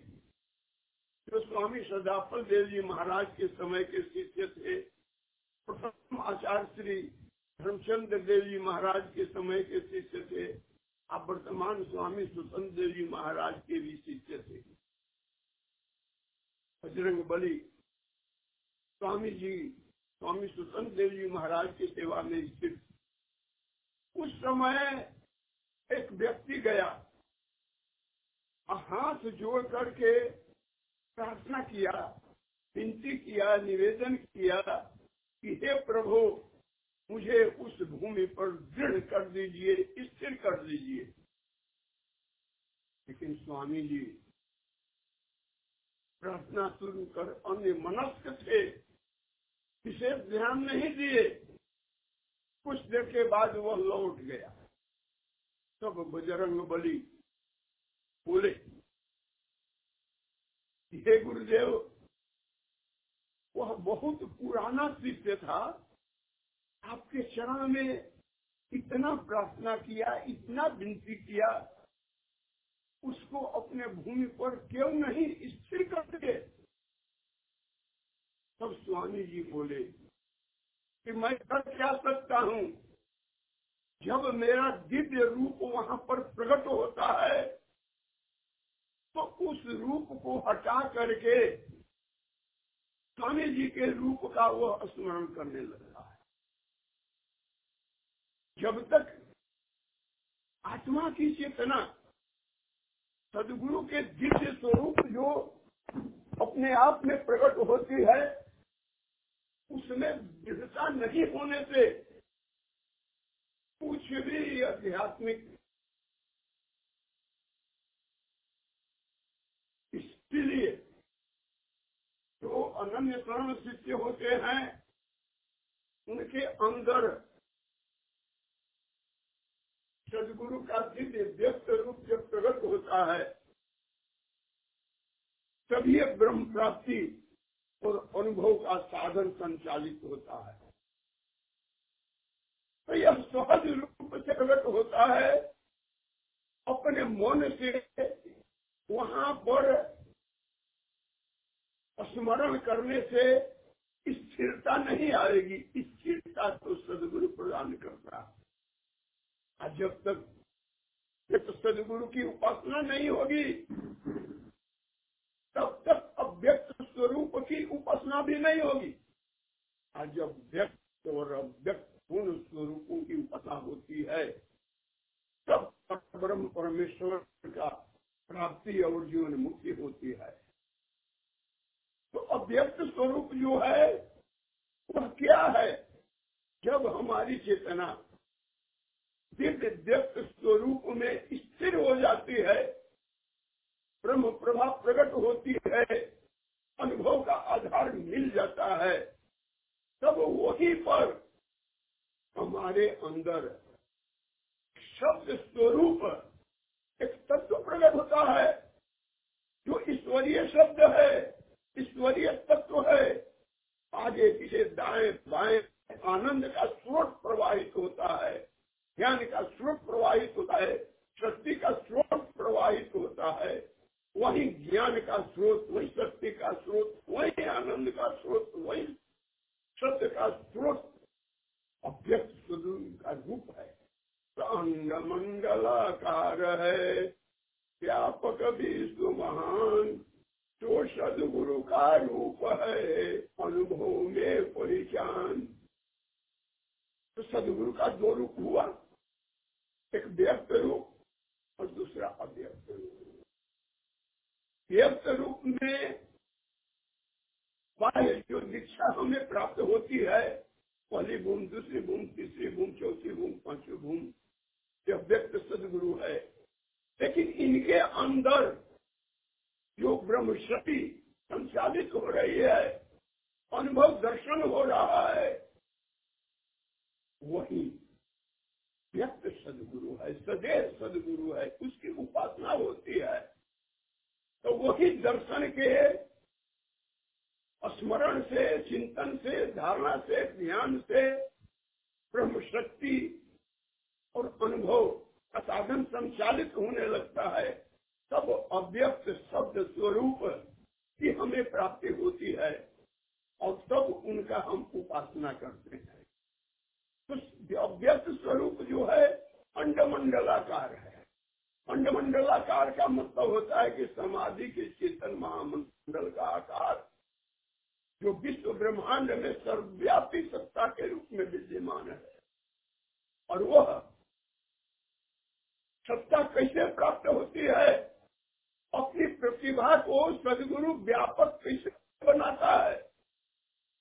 जो स्वामी सदाफल देव जी महाराज के समय के शिष्य थे। प्रथम आचार्य श्री धर्मचंद्र देव जी महाराज के समय के शिष्य थे। आप वर्तमान स्वामी सुतंत्र देव जी महाराज के भी शिष्य थे। बजरंग बली स्वामी जी स्वामी सुतंत्र देव जी महाराज की सेवा में स्थित। उस समय एक व्यक्ति गया हाथ जोड़ करके प्रार्थना किया, विनती किया, निवेदन किया कि हे प्रभु, मुझे उस भूमि पर दृढ़ कर दीजिए, स्थिर कर दीजिए। लेकिन स्वामी जी प्रार्थना शुरू कर अन्य मनस्क थे। विशेष ध्यान नहीं दिए। कुछ देर के बाद वह लौट गया। तब बजरंग बली बोले, हे गुरुदेव, वह बहुत पुराना शिष्य था। आपके चरण में इतना प्रार्थना किया, इतना विनती किया, उसको अपने भूमि पर क्यों नहीं स्थिर कर दिए? तब स्वामी जी बोले, कि मैं कर क्या सकता हूँ? जब मेरा दिव्य रूप वहाँ पर प्रकट होता है तो उस रूप को हटा करके स्वामी जी के रूप का वह स्मरण करने लगता है। जब तक आत्मा की चेतना सदगुरु के दिव्य स्वरूप जो अपने आप में प्रकट होती है उसमें दृढ़ता नहीं होने से कुछ भी आध्यात्मिक इसलिए जो अनन्य शरण शिष्य होते हैं, उनके अंदर सदगुरु का दिव्य व्यक्त रूप जब प्रकट होता है तभी ब्रह्म प्राप्ति और अनुभव का साधन संचालित होता है। तो यह सहज रूप से प्रकट होता है। अपने मन से वहाँ पर स्मरण करने से स्थिरता नहीं आएगी, स्थिरता तो सदगुरु प्रदान करता है। जब तक जब सदगुरु की उपासना नहीं होगी, तब तक अव्यक्त स्वरूप की उपासना भी नहीं होगी। और जब व्यक्त और अव्यक्त पूर्ण स्वरूपों की उपासना होती है, तब ब्रह्म परमेश्वर का प्राप्ति और जीवन मुक्ति होती है। तो अव्यक्त स्वरूप जो है, वह क्या है? जब हमारी चेतना दिव्य व्यक्त स्वरूप में स्थिर हो जाती है, ब्रह्म प्रभा प्रकट होती है अनुभव का आधार मिल जाता है। तब वहीं पर हमारे अंदर शब्द स्वरूप एक तत्व प्रकट होता है, जो ईश्वरीय शब्द है, ईश्वरीय तत्व है। आगे पीछे दाएँ बाएँ आनंद का स्रोत प्रवाहित होता है, ज्ञान का स्रोत प्रवाहित होता है, शक्ति का स्रोत प्रवाहित होता है। वही ज्ञान का स्रोत, वही शक्ति का स्रोत, वही आनंद का स्रोत, वही सत्य का स्रोत अव्यक्त स्वरूप का रूप है। अंग मंगलाकार है। व्यापक भी महान जो सदगुरु का रूप है। अनुभव में परिचान तो सदगुरु का दो रूप हुआ, एक व्यक्त रूप और दूसरा अव्यक्त रूप। व्यक्त रूप में बाह्य जो दीक्षा हमें प्राप्त होती है, पहली भूम, दूसरी भूम, तीसरी भूम, चौथी भूम, पांचवी भूम, यह व्यक्त सदगुरु है। लेकिन इनके अंदर जो ब्रह्म शक्ति संचालित हो रही है, अनुभव दर्शन हो रहा है, वही व्यक्त सदगुरु है, सदैव सदगुरु है, उसकी उपासना होती है। तो वही दर्शन के स्मरण से, चिंतन से, धारणा से, ध्यान से ब्रह्म शक्ति और अनुभव का साधन संचालित होने लगता है, तब अव्यक्त शब्द स्वरूप की हमें प्राप्ति होती है और तब उनका हम उपासना करते हैं। तो अव्यक्त स्वरूप जो है, अंडमंडलाकार है। अंडमंडलाकार का मतलब होता है कि समाधि के चेतन महामंडल का आकार, जो विश्व ब्रह्मांड में सर्वव्यापी सत्ता के रूप में विद्यमान है। और वह सत्ता कैसे प्राप्त होती है? अपनी प्रतिभा को सदगुरु व्यापक कैसे बनाता है?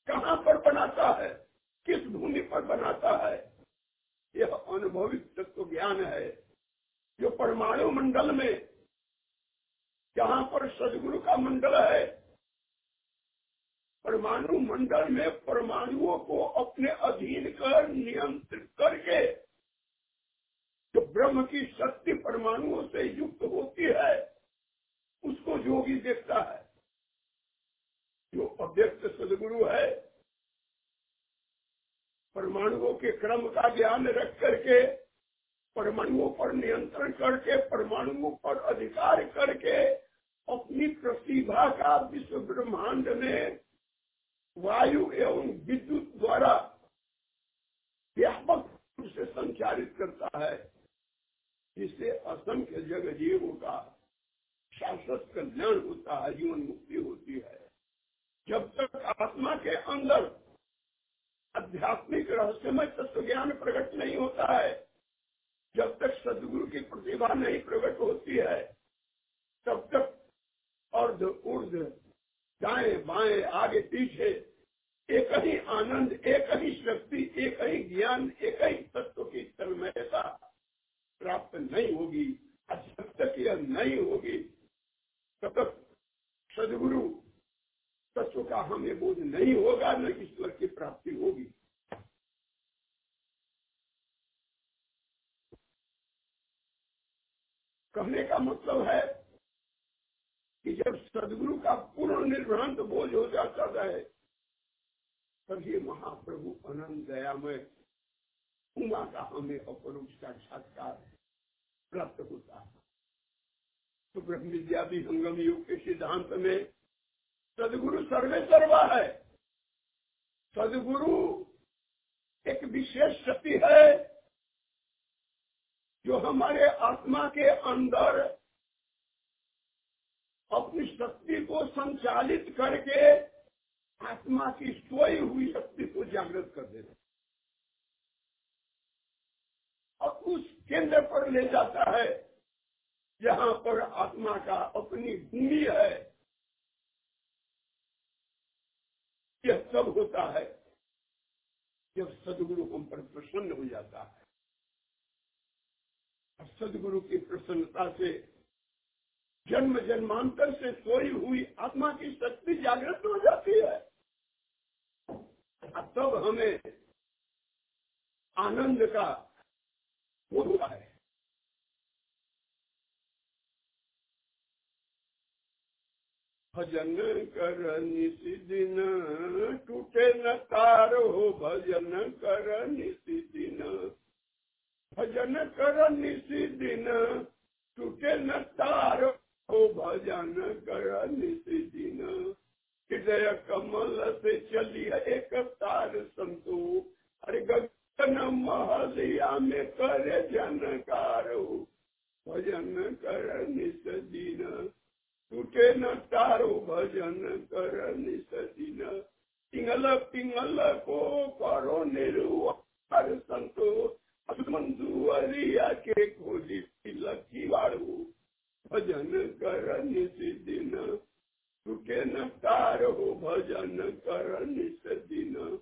कहाँ पर बनाता है? किस भूमि पर बनाता है? यह अनुभविक तत्व ज्ञान है। जो परमाणु मंडल में जहाँ पर सदगुरु का मंडल है, परमाणु मंडल में परमाणुओं को अपने अधीन कर, नियंत्रित करके जो ब्रह्म की शक्ति परमाणुओं से युक्त होती है, उसको योगी देखता है। जो अव्यक्त सदगुरु है, परमाणुओं के क्रम का ज्ञान रख करके परमाणुओं पर नियंत्रण करके, परमाणुओं पर अधिकार करके अपनी प्रतिभा का विश्व ब्रह्मांड में वायु एवं विद्युत द्वारा व्यापक रूप से संचारित करता है। जिससे असंख्य जग जीवों का शाश्वत कल्याण होता है, जीवन मुक्ति होती है। जब तक आत्मा के अंदर आध्यात्मिक रहस्यमय तत्व ज्ञान प्रकट नहीं होता है जब तक सदगुरु की प्रतिभा नहीं प्रकट होती है, तब तक अर्ध उर्ध दाएँ बाएँ आगे पीछे, एक ही आनंद, एक ही शक्ति, एक ही ज्ञान, एक ही तत्व की तन्मयता प्राप्त नहीं होगी जब तक यह नहीं होगी। तब तक सदगुरु तत्व का हमें बोध नहीं होगा, न ईश्वर की प्राप्ति होगी। कहने का मतलब है कि जब सदगुरु का पूर्ण निर्भ्रांत बोझ हो जाता है तब ये महाप्रभु अनंत दयामय उमा का हमें अपरूप साक्षात्कार प्राप्त होता है। तो ब्रह्म विद्या भी संगम युग के सिद्धांत में सदगुरु सर्वे सर्वा है। सदगुरु एक विशेष शक्ति है जो हमारे आत्मा के अंदर अपनी शक्ति को संचालित करके आत्मा की सोई हुई शक्ति को जागृत कर देता और उस केंद्र पर ले जाता है, जहाँ पर आत्मा का अपनी भूमि है। यह सब होता है जब सदगुरु हम पर प्रसन्न हो जाता है। सदगुरु की प्रसन्नता से, जन्म जन्मांतर से सोई हुई आत्मा की शक्ति जागृत हो जाती है। तब हमें आनंद का होता है। भजन कर निसी दिन टूटे न तार हो, भजन कर निसी दिन भजन कर निसी दिन टूटे न तार हो भजन कर निसी दिन। हृदय कमल से चली एक तार संतु अरे गगन महलिया में करे जनकार भजन कर निस दिन टूटे न तारो भजन कर निस दिन। पिंगल पिंगल को करो निरुवार संतो मंदुअरिया के खोली लकी वाड़ू भजन कर निस दिन। सुखे न तार हो भजन कर से दिन।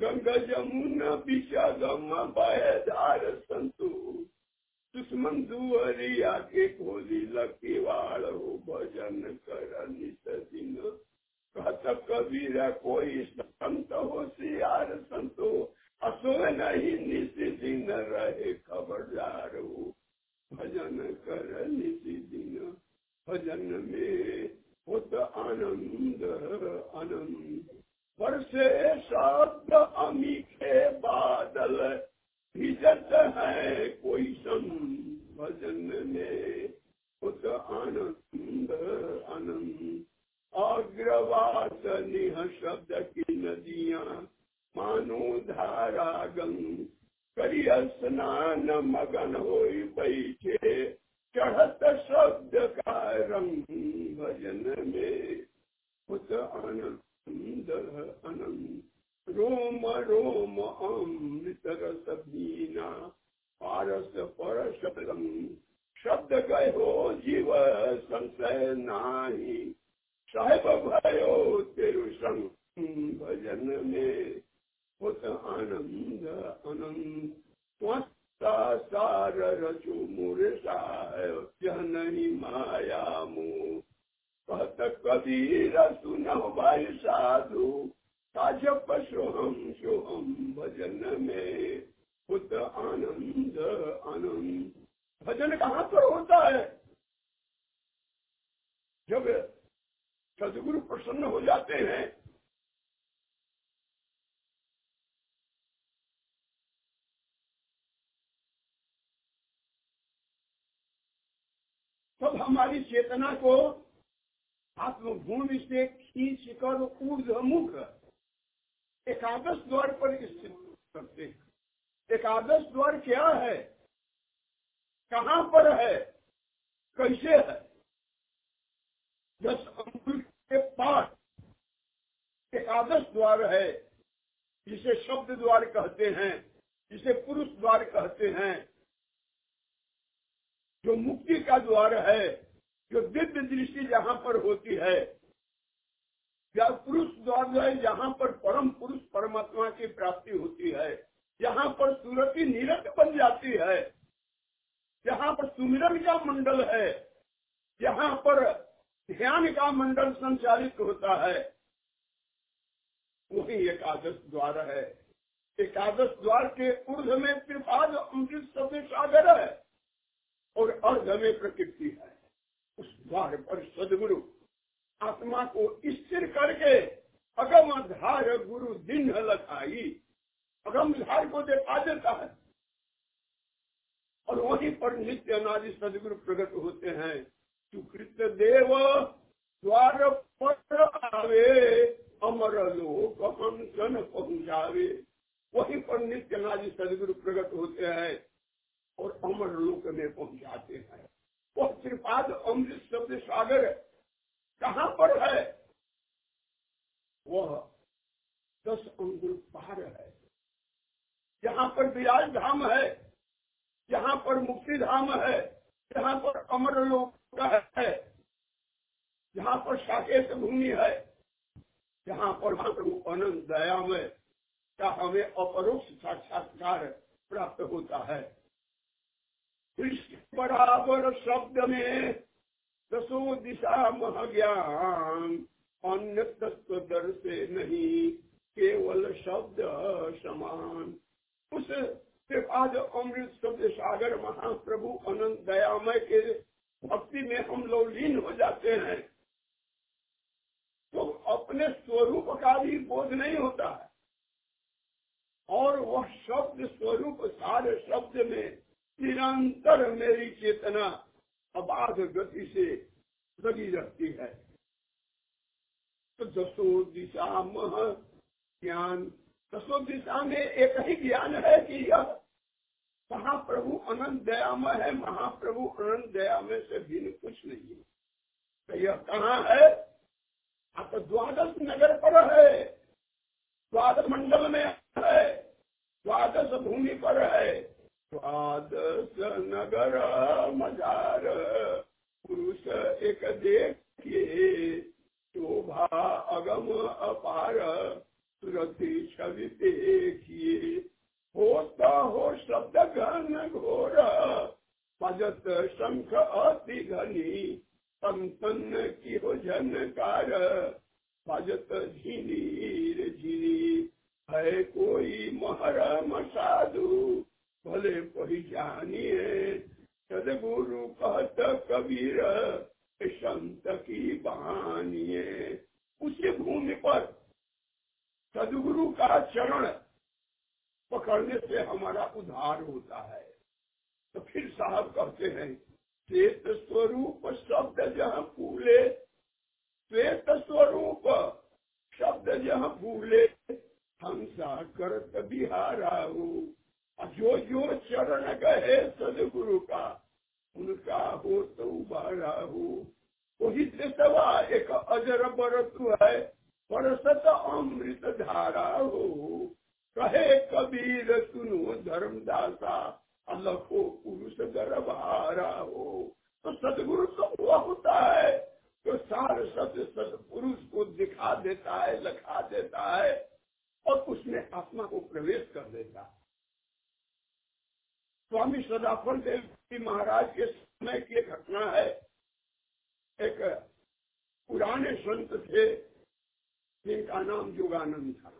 गंगा जमुना विषागम आत्मभूमि से खींच कर ऊर्धमुख एकादश द्वार पर स्थित करते हैं एकादश द्वार क्या है कहाँ पर है कैसे है दस अंकुल के पास एकादश द्वार है जिसे शब्द द्वार कहते हैं जिसे पुरुष द्वार कहते हैं जो मुक्ति का द्वार है जो दिव्य दृष्टि जहाँ पर होती है या पुरुष द्वार है जहाँ पर परम पुरुष परमात्मा की प्राप्ति होती है। यहाँ पर सूरती निरत बन जाती है। यहाँ पर सुमिरन का मंडल है। यहाँ पर ध्यान का मंडल संचालित होता है। वही एकादश द्वार है। एकादश द्वार के ऊर्ध में त्रिपाद अमृत शब्द सागर है और अर्ध में प्रकृति है। उस द्वार पर सदगुरु आत्मा को स्थिर करके अगम धार गुरु दिन लखाई। अगम धार को देखा देता है। और वहीं पर नित्य अनादि सदगुरु प्रकट होते हैं। सुकृत देव द्वार पर आवे, अमर लोक हंसन पहुंचावे। वहीं पर नित्य नाजी सदगुरु प्रकट होते हैं और अमर लोक में पहुंचाते हैं। वह त्रिपाद अमृत शब्द सागर कहाँ पर है, वह दस अंगुल पार है। जहाँ पर विराज धाम है, जहाँ पर मुक्ति धाम है, जहाँ पर अमर लोक है, जहाँ पर साकेत भूमि है, जहाँ पर प्रभु अनंत दयामय क्या हमें अपरोक्ष साक्षात्कार प्राप्त होता है। बराबर शब्द में दसो दिशा महज्ञान अन्य तत्व दर से नहीं, केवल शब्द समान। उस आज अमृत शब्द सागर महाप्रभु अनंत दयामय के भक्ति में हम लोग लीन हो जाते हैं। तो अपने स्वरूप का भी बोध नहीं होता है। और वह शब्द स्वरूप सारे शब्द में निरंतर मेरी चेतना अबाध गति से लगी रहती है। तो दसो दिशा मह ज्ञान दसो दिशा में एक ही ज्ञान है कि यह महाप्रभु अनंत दयामय है, महाप्रभु अनंत दयामय से भिन्न कुछ नहीं है। तो यह कहाँ है? आप तो द्वादश नगर पर है। द्वादश मंडल में है। द्वादश भूमि पर है। द्वादश नगर मजार पुरुष एक देखिए, शोभा अगम अपार, सुरति छवि देखिए। होता हो शब्द घन घोर, भजत शंख अति घनी संतन की हो झनकार। भजत झीनीर झीनी है कोई महरम साधु। भले पहचानिए सदगुरु कहत कबीर संत की बहानिए उसी भूमि पर सदगुरु का चरण पकड़ने से हमारा उद्धार होता है। तो फिर साहब कहते हैं, श्वेत स्वरूप शब्द जहाँ भूले श्वेत स्वरूप शब्द जहाँ भूले सा करत बिहारा हो जो जो चरण गए सदगुरु का, उनका हो तो उबारा हो। वही सवा एक अजर बरतु है परसत अमृत धारा हो। कहे कबीर, सुनो धर्मदासा, अलखो पुरुष गर्भारा हो। तो सदगुरु तो हुआ होता है तो सार सत पुरुष को दिखा देता है, लखा देता है, और उसमें आत्मा को प्रवेश कर देता है। स्वामी सदाफल देव जी महाराज के समय की घटना है। एक पुराने संत थे, जिनका नाम योगानंद था।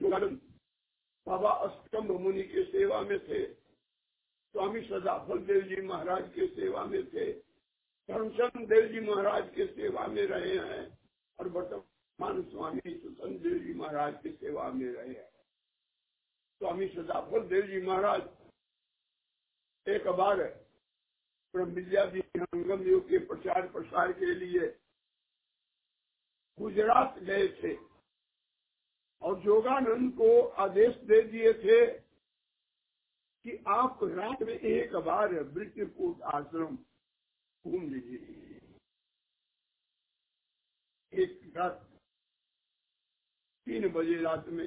योगानंद बाबा अष्टम मुनि के सेवा में थे। स्वामी सदाफल देव जी महाराज के सेवा में थे। धर्मचंद देव जी महाराज के सेवा में रहे हैं और वर्तमान स्वामी सुसंत देव जी महाराज के सेवा में रहे हैं। स्वामी सदाफल देव जी महाराज एक बार ब्रह्म विद्या हंगम योग के प्रचार प्रसार के लिए गुजरात गए थे और जोगानंद को आदेश दे दिए थे कि आप रात में एक बार वृत्तिकूट आश्रम, घूम लीजिए। एक रात, तीन बजे रात में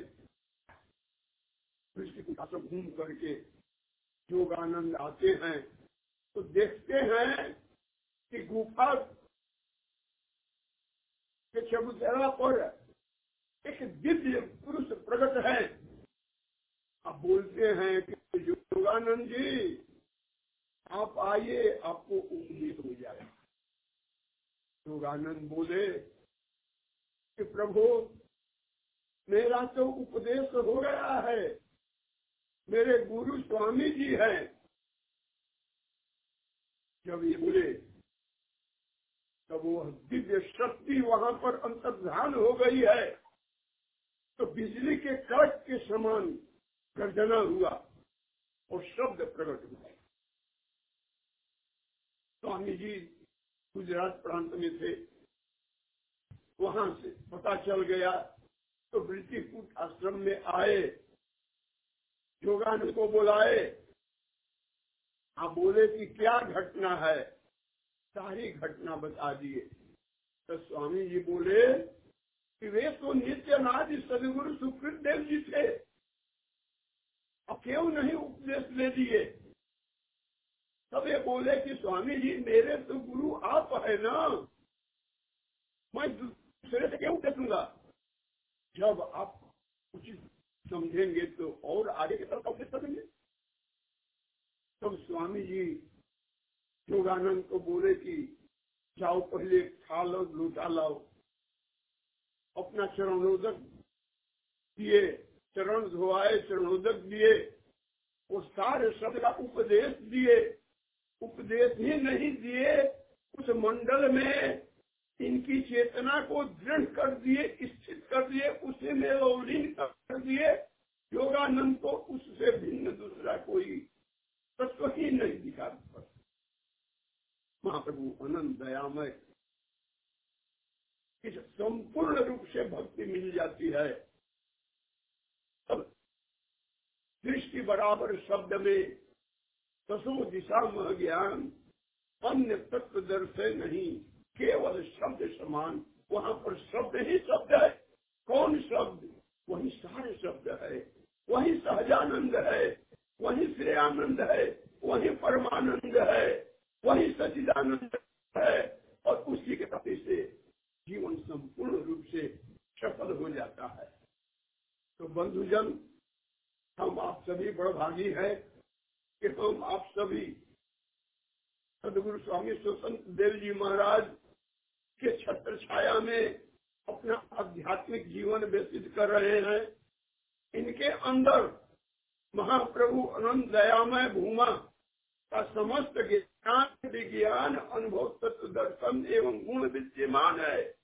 वृत्तिकूट आश्रम घूम करके योगानंद आते हैं। तो देखते हैं कि गुफा के चबूतरा पर एक दिव्य पुरुष प्रकट है। आप बोलते हैं कि योगानंद जी, आप आइए, आपको उपदेश हो जाए। योगानंद बोले कि प्रभु, मेरा तो उपदेश हो गया है। मेरे गुरु स्वामी जी हैं। जब ये बोले तब वो दिव्य शक्ति वहाँ पर अंतर्धान हो गई है। तो बिजली के कड़क के समान गर्जना हुआ और शब्द प्रकट हुआ स्वामी जी गुजरात प्रांत में थे। वहाँ से पता चल गया तो वृत्तिकूट आश्रम में आए। योगान को बुलाए। आप बोले कि क्या घटना है? सारी घटना बता दिए। तो स्वामी जी बोले कि वे तो नित्य नाथ सदगुरु सुकृत देव जी थे। अब क्यों नहीं उपदेश ले दिए? तब ये बोले कि स्वामी जी, मेरे तो गुरु आप है ना। मैं दूसरे से क्यों देखूँगा जब आप उचित समझेंगे तो और आगे की तरफ़ उपदेश करेंगे। तब स्वामी जी योगानंद को बोले कि, जाओ पहले खा लो लूटा लाओ। अपना चरणोदक दिए, चरण धोआए, चरणोदक दिए वो सारे शब्द का उपदेश दिए। उपदेश ही नहीं दिए, उस मंडल में इनकी चेतना को दृढ़ कर दिए, स्थित कर दिए, उसे में कर दिए। योगानंद को उससे भिन्न दूसरा कोई तत्व ही नहीं दिखा महाप्रभु अनंत दयामय। इस संपूर्ण रूप से भक्ति मिल जाती है। अब दृष्टि बराबर शब्द में दसों दिशा में ज्ञान अन्य तत्व दर्शय नहीं। केवल शब्द समान, वहाँ पर शब्द ही शब्द है। कौन शब्द? वही सारे शब्द है। वही सहजानंद है। वही श्रेयानंद है। वही परमानंद है। वही सचिदानंद है। और उसी के प्रति से जीवन संपूर्ण रूप से सफल हो जाता है। तो बंधुजन, हम आप सभी बड़भागी है कि हम आप सभी सदगुरु स्वामी सुसंत देव जी महाराज के छत्र छाया में अपना आध्यात्मिक जीवन व्यतीत कर रहे हैं। इनके अंदर महाप्रभु अनंत दयामय भूमा का समस्त ज्ञान, विज्ञान, अनुभव, तत्व, दर्शन एवं गुण विद्यमान है।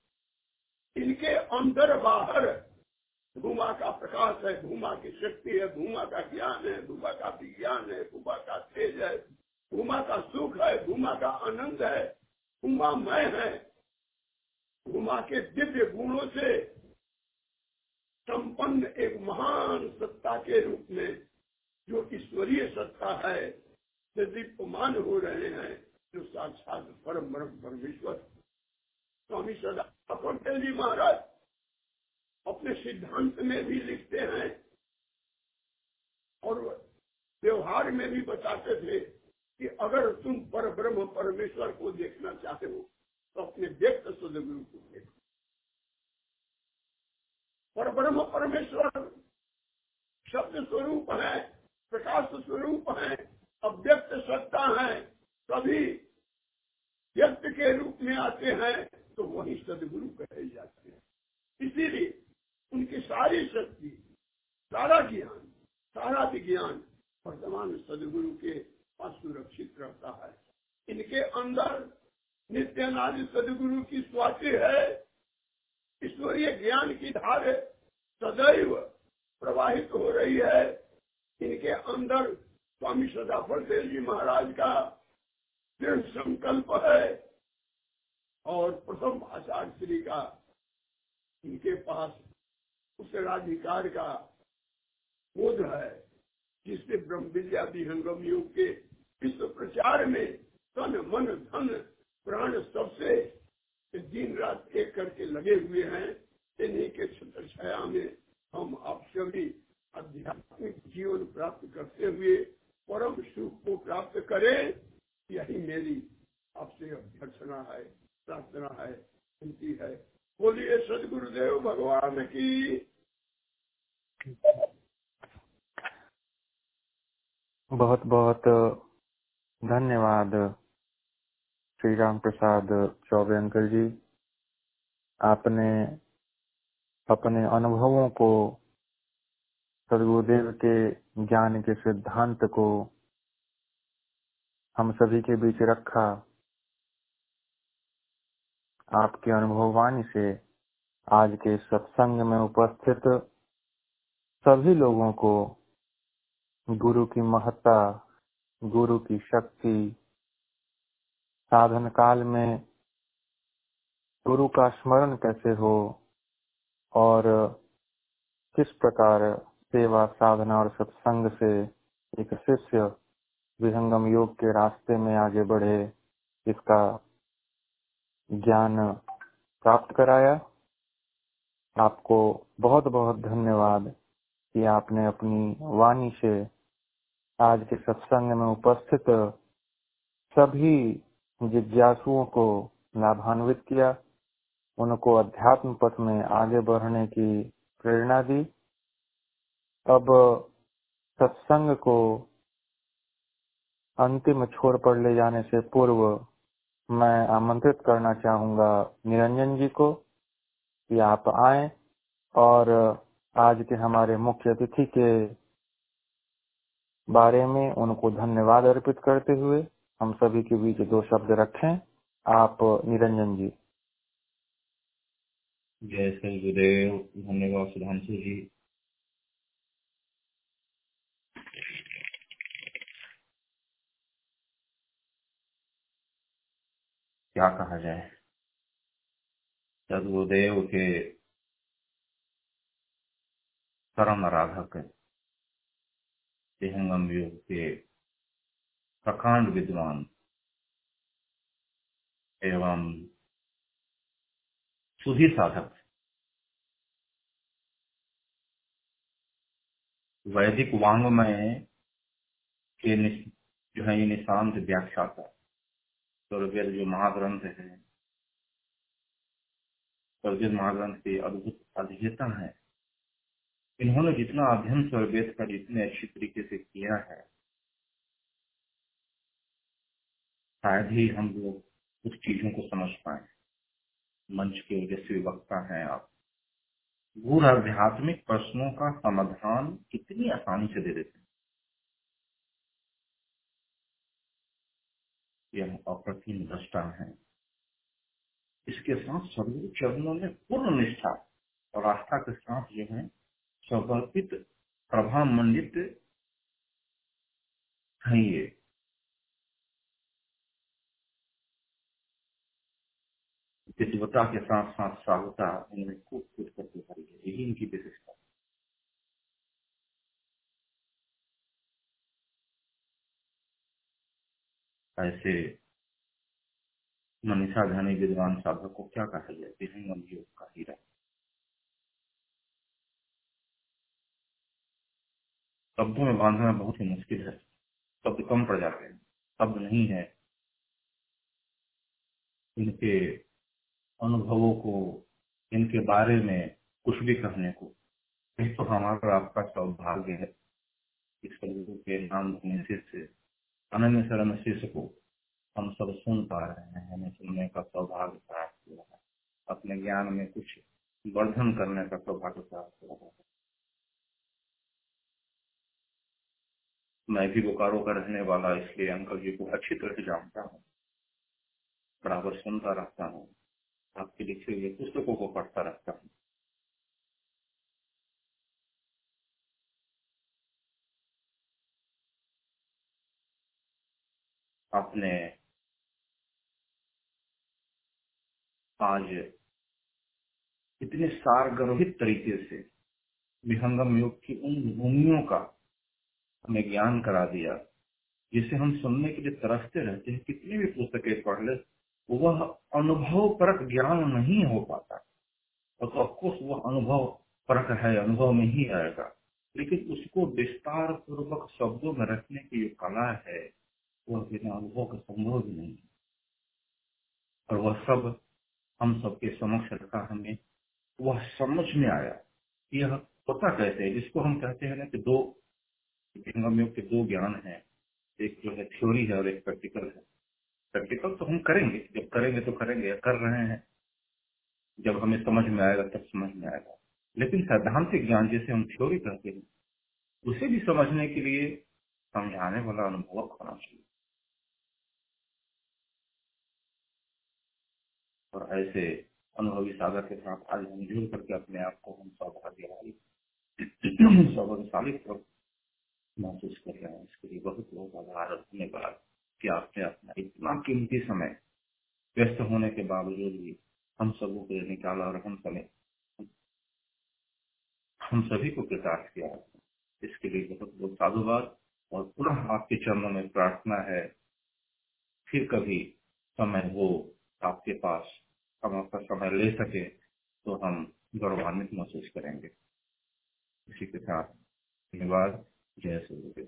इनके अंदर बाहर भूमा का प्रकाश है, भूमा की शक्ति है, भूमा का ज्ञान है, भूमा का विज्ञान है, भूमा का तेज है, भूमा का सुख है, भूमा का आनंद है भूमा मय है। भूमा के दिव्य गुणों से संपन्न एक महान सत्ता के रूप में जो ईश्वरीय सत्ता है दीप्यमान हो रहे हैं, जो साक्षात परम ब्रह्म परमेश्वर। स्वामी सदा पटेल जी महाराज अपने सिद्धांत में भी लिखते हैं और व्यवहार में भी बताते थे कि अगर तुम पर ब्रह्म परमेश्वर को देखना चाहते हो अपने व्यक्त सदगुरु को देखो। पर ब्रह्म परमेश्वर शब्द स्वरूप है, प्रकाश स्वरूप है, अव्यक्त सत्ता है, सभी व्यक्त के रूप में आते हैं तो वही सदगुरु कहे जाते हैं। इसीलिए उनकी सारी शक्ति, सारा ज्ञान, सारा विज्ञान वर्तमान सदगुरु के पास सुरक्षित रहता है। इनके अंदर नित्यानादि सदगुरु की स्वाति है, ईश्वरीय ज्ञान की धार सदैव प्रवाहित हो रही है। इनके अंदर स्वामी सदाफल देव जी महाराज का दृढ़ संकल्प है और प्रथम आचार्य श्री का इनके पास उस राधिकार का बोध है जिससे ब्रह्म विद्या विहंगम योग के विश्व प्रचार में तन, मन, धन प्राण सबसे दिन रात एक करके लगे हुए हैं। इन्हीं के छत्र छाया में हम आप सभी आध्यात्मिक जीवन प्राप्त करते हुए परम सुख को प्राप्त करें। यही मेरी आपसे अभ्यर्थना है, प्रार्थना है, विनती है। बोलिए, सदगुरुदेव भगवान की। बहुत बहुत धन्यवाद। श्री राम प्रसाद चौबे अंकल जी, आपने अपने अनुभवों को सदगुरुदेव के ज्ञान के सिद्धांत को हम सभी के बीच रखा। आपके अनुभववाणी से आज के सत्संग में उपस्थित सभी लोगों को गुरु की महत्ता, गुरु की शक्ति साधन काल में गुरु का स्मरण कैसे हो और किस प्रकार सेवा, साधना और सत्संग से एक शिष्य विहंगम योग के रास्ते में आगे बढ़े, इसका ज्ञान प्राप्त कराया। आपको बहुत बहुत धन्यवाद कि आपने अपनी वाणी से आज के सत्संग में उपस्थित सभी जिज्ञासुओं को लाभान्वित किया, उनको अध्यात्म पथ में आगे बढ़ने की प्रेरणा दी। अब सत्संग को अंतिम छोर पर ले जाने से पूर्व मैं आमंत्रित करना चाहूँगा निरंजन जी को कि आप आए और आज के हमारे मुख्य अतिथि के बारे में उनको धन्यवाद अर्पित करते हुए हम सभी के बीच दो शब्द रखें। आप निरंजन जी। जय श्री गुरुदेव। धन्यवाद सुधांशु जी। क्या कहा जाए? सदगुरुदेव के परम आराधक के प्रकांड विद्वान। एवं सुधी साधक। वैदिक वांग्मय के जो है ये निशांत व्याख्याता स्वर्गीय जो महाग्रंथ है स्वर्गीय महाग्रंथ के अद्भुत अध्येता है। इन्होंने जितना अध्ययन स्वर्वेद का जितने अच्छी तरीके से किया है शायद ही हम लोग कुछ चीज़ों को समझ पाए। मंच के जैसे वक्ता हैं आप। गूढ़ आध्यात्मिक प्रश्नों का समाधान कितनी आसानी से दे देते हैं। यह अप्रतिम दृष्टा है। इसके साथ सभी चरणों में पूर्ण निष्ठा और आस्था के साथ जो है, समर्पित प्रभा मंडित है ये। विद्वता के साथ साथ साधुता इनमें खूब कुछ करते पाई है यही इनकी विशेषता ऐसे मनीषा धनी विद्वान साधक को क्या कहा जाए विहंगम योग का हीरा शब्दों में बांधना बहुत ही मुश्किल है शब्द कम पड़ जाते हैं शब्द नहीं है इनके अनुभवों को, इनके बारे में कुछ भी कहने को। यही तो हमारा आपका सौभाग्य है। इस गुरु के नाम से अनन्य शरण शिष्य को हम सब सुन पा रहे हैं। हमें सुनने का सौभाग्य प्राप्त हुआ है। अपने ज्ञान में कुछ वर्धन करने का सौभाग्य प्राप्त हुआ है। मैं भी बोकारो का रहने वाला, इसलिए अंकल जी को अच्छी तरह जानता हूँ। बराबर सुनता रहता हूँ। आपके लिखे हुए पुस्तकों को पढ़ता रहता हूँ। आपने आज इतने सारगर्भित तरीके से विहंगम योग की उन भूमियों का हमें ज्ञान करा दिया, जिसे हम सुनने के लिए तरसते रहते हैं। कितनी भी पुस्तकें पढ़ ले वह अनुभव परक ज्ञान नहीं हो पाता। और तो ऑफकोर्स वह अनुभव परक है, अनुभव में ही आएगा। लेकिन उसको विस्तार पूर्वक शब्दों में रखने की जो कला है, वह बिना अनुभव का संभव ही नहीं है। और वह सब हम सबके समक्ष रखा हमें, वह समझ में आया यह होता कैसे है? जिसको हम कहते हैं ना कि दो के दो ज्ञान है। एक जो है थ्योरी है और एक प्रैक्टिकल है। प्रैक्टिकल तो हम करेंगे। जब करेंगे तो करेंगे कर रहे हैं। जब हमें समझ में आएगा, तब समझ में आएगा। लेकिन सैद्धांतिक ज्ञान जिसे हम थ्योरी कहते हैं, उसे भी समझने के लिए समझाने वाला अनुभव होना चाहिए। और ऐसे अनुभवी सागर के साथ आज हम जुड़ करके अपने आप को हम सौभाग्यशाली सौभाग्यशाली महसूस कर रहे हैं। इसके लिए बहुत बहुत आभार धन्यवाद। कि आपने अपना इतना कीमती समय, व्यस्त होने के बावजूद भी हम सबों को निकाला और हम समय हम सभी को कृतार्थ किया इसके लिए बहुत बहुत साधुवाद और पुनः आपके चरणों में प्रार्थना है। फिर कभी समय हो आपके पास हम आपका समय ले सके तो हम गौरवान्वित महसूस करेंगे। इसी के साथ धन्यवाद। जय सूर्य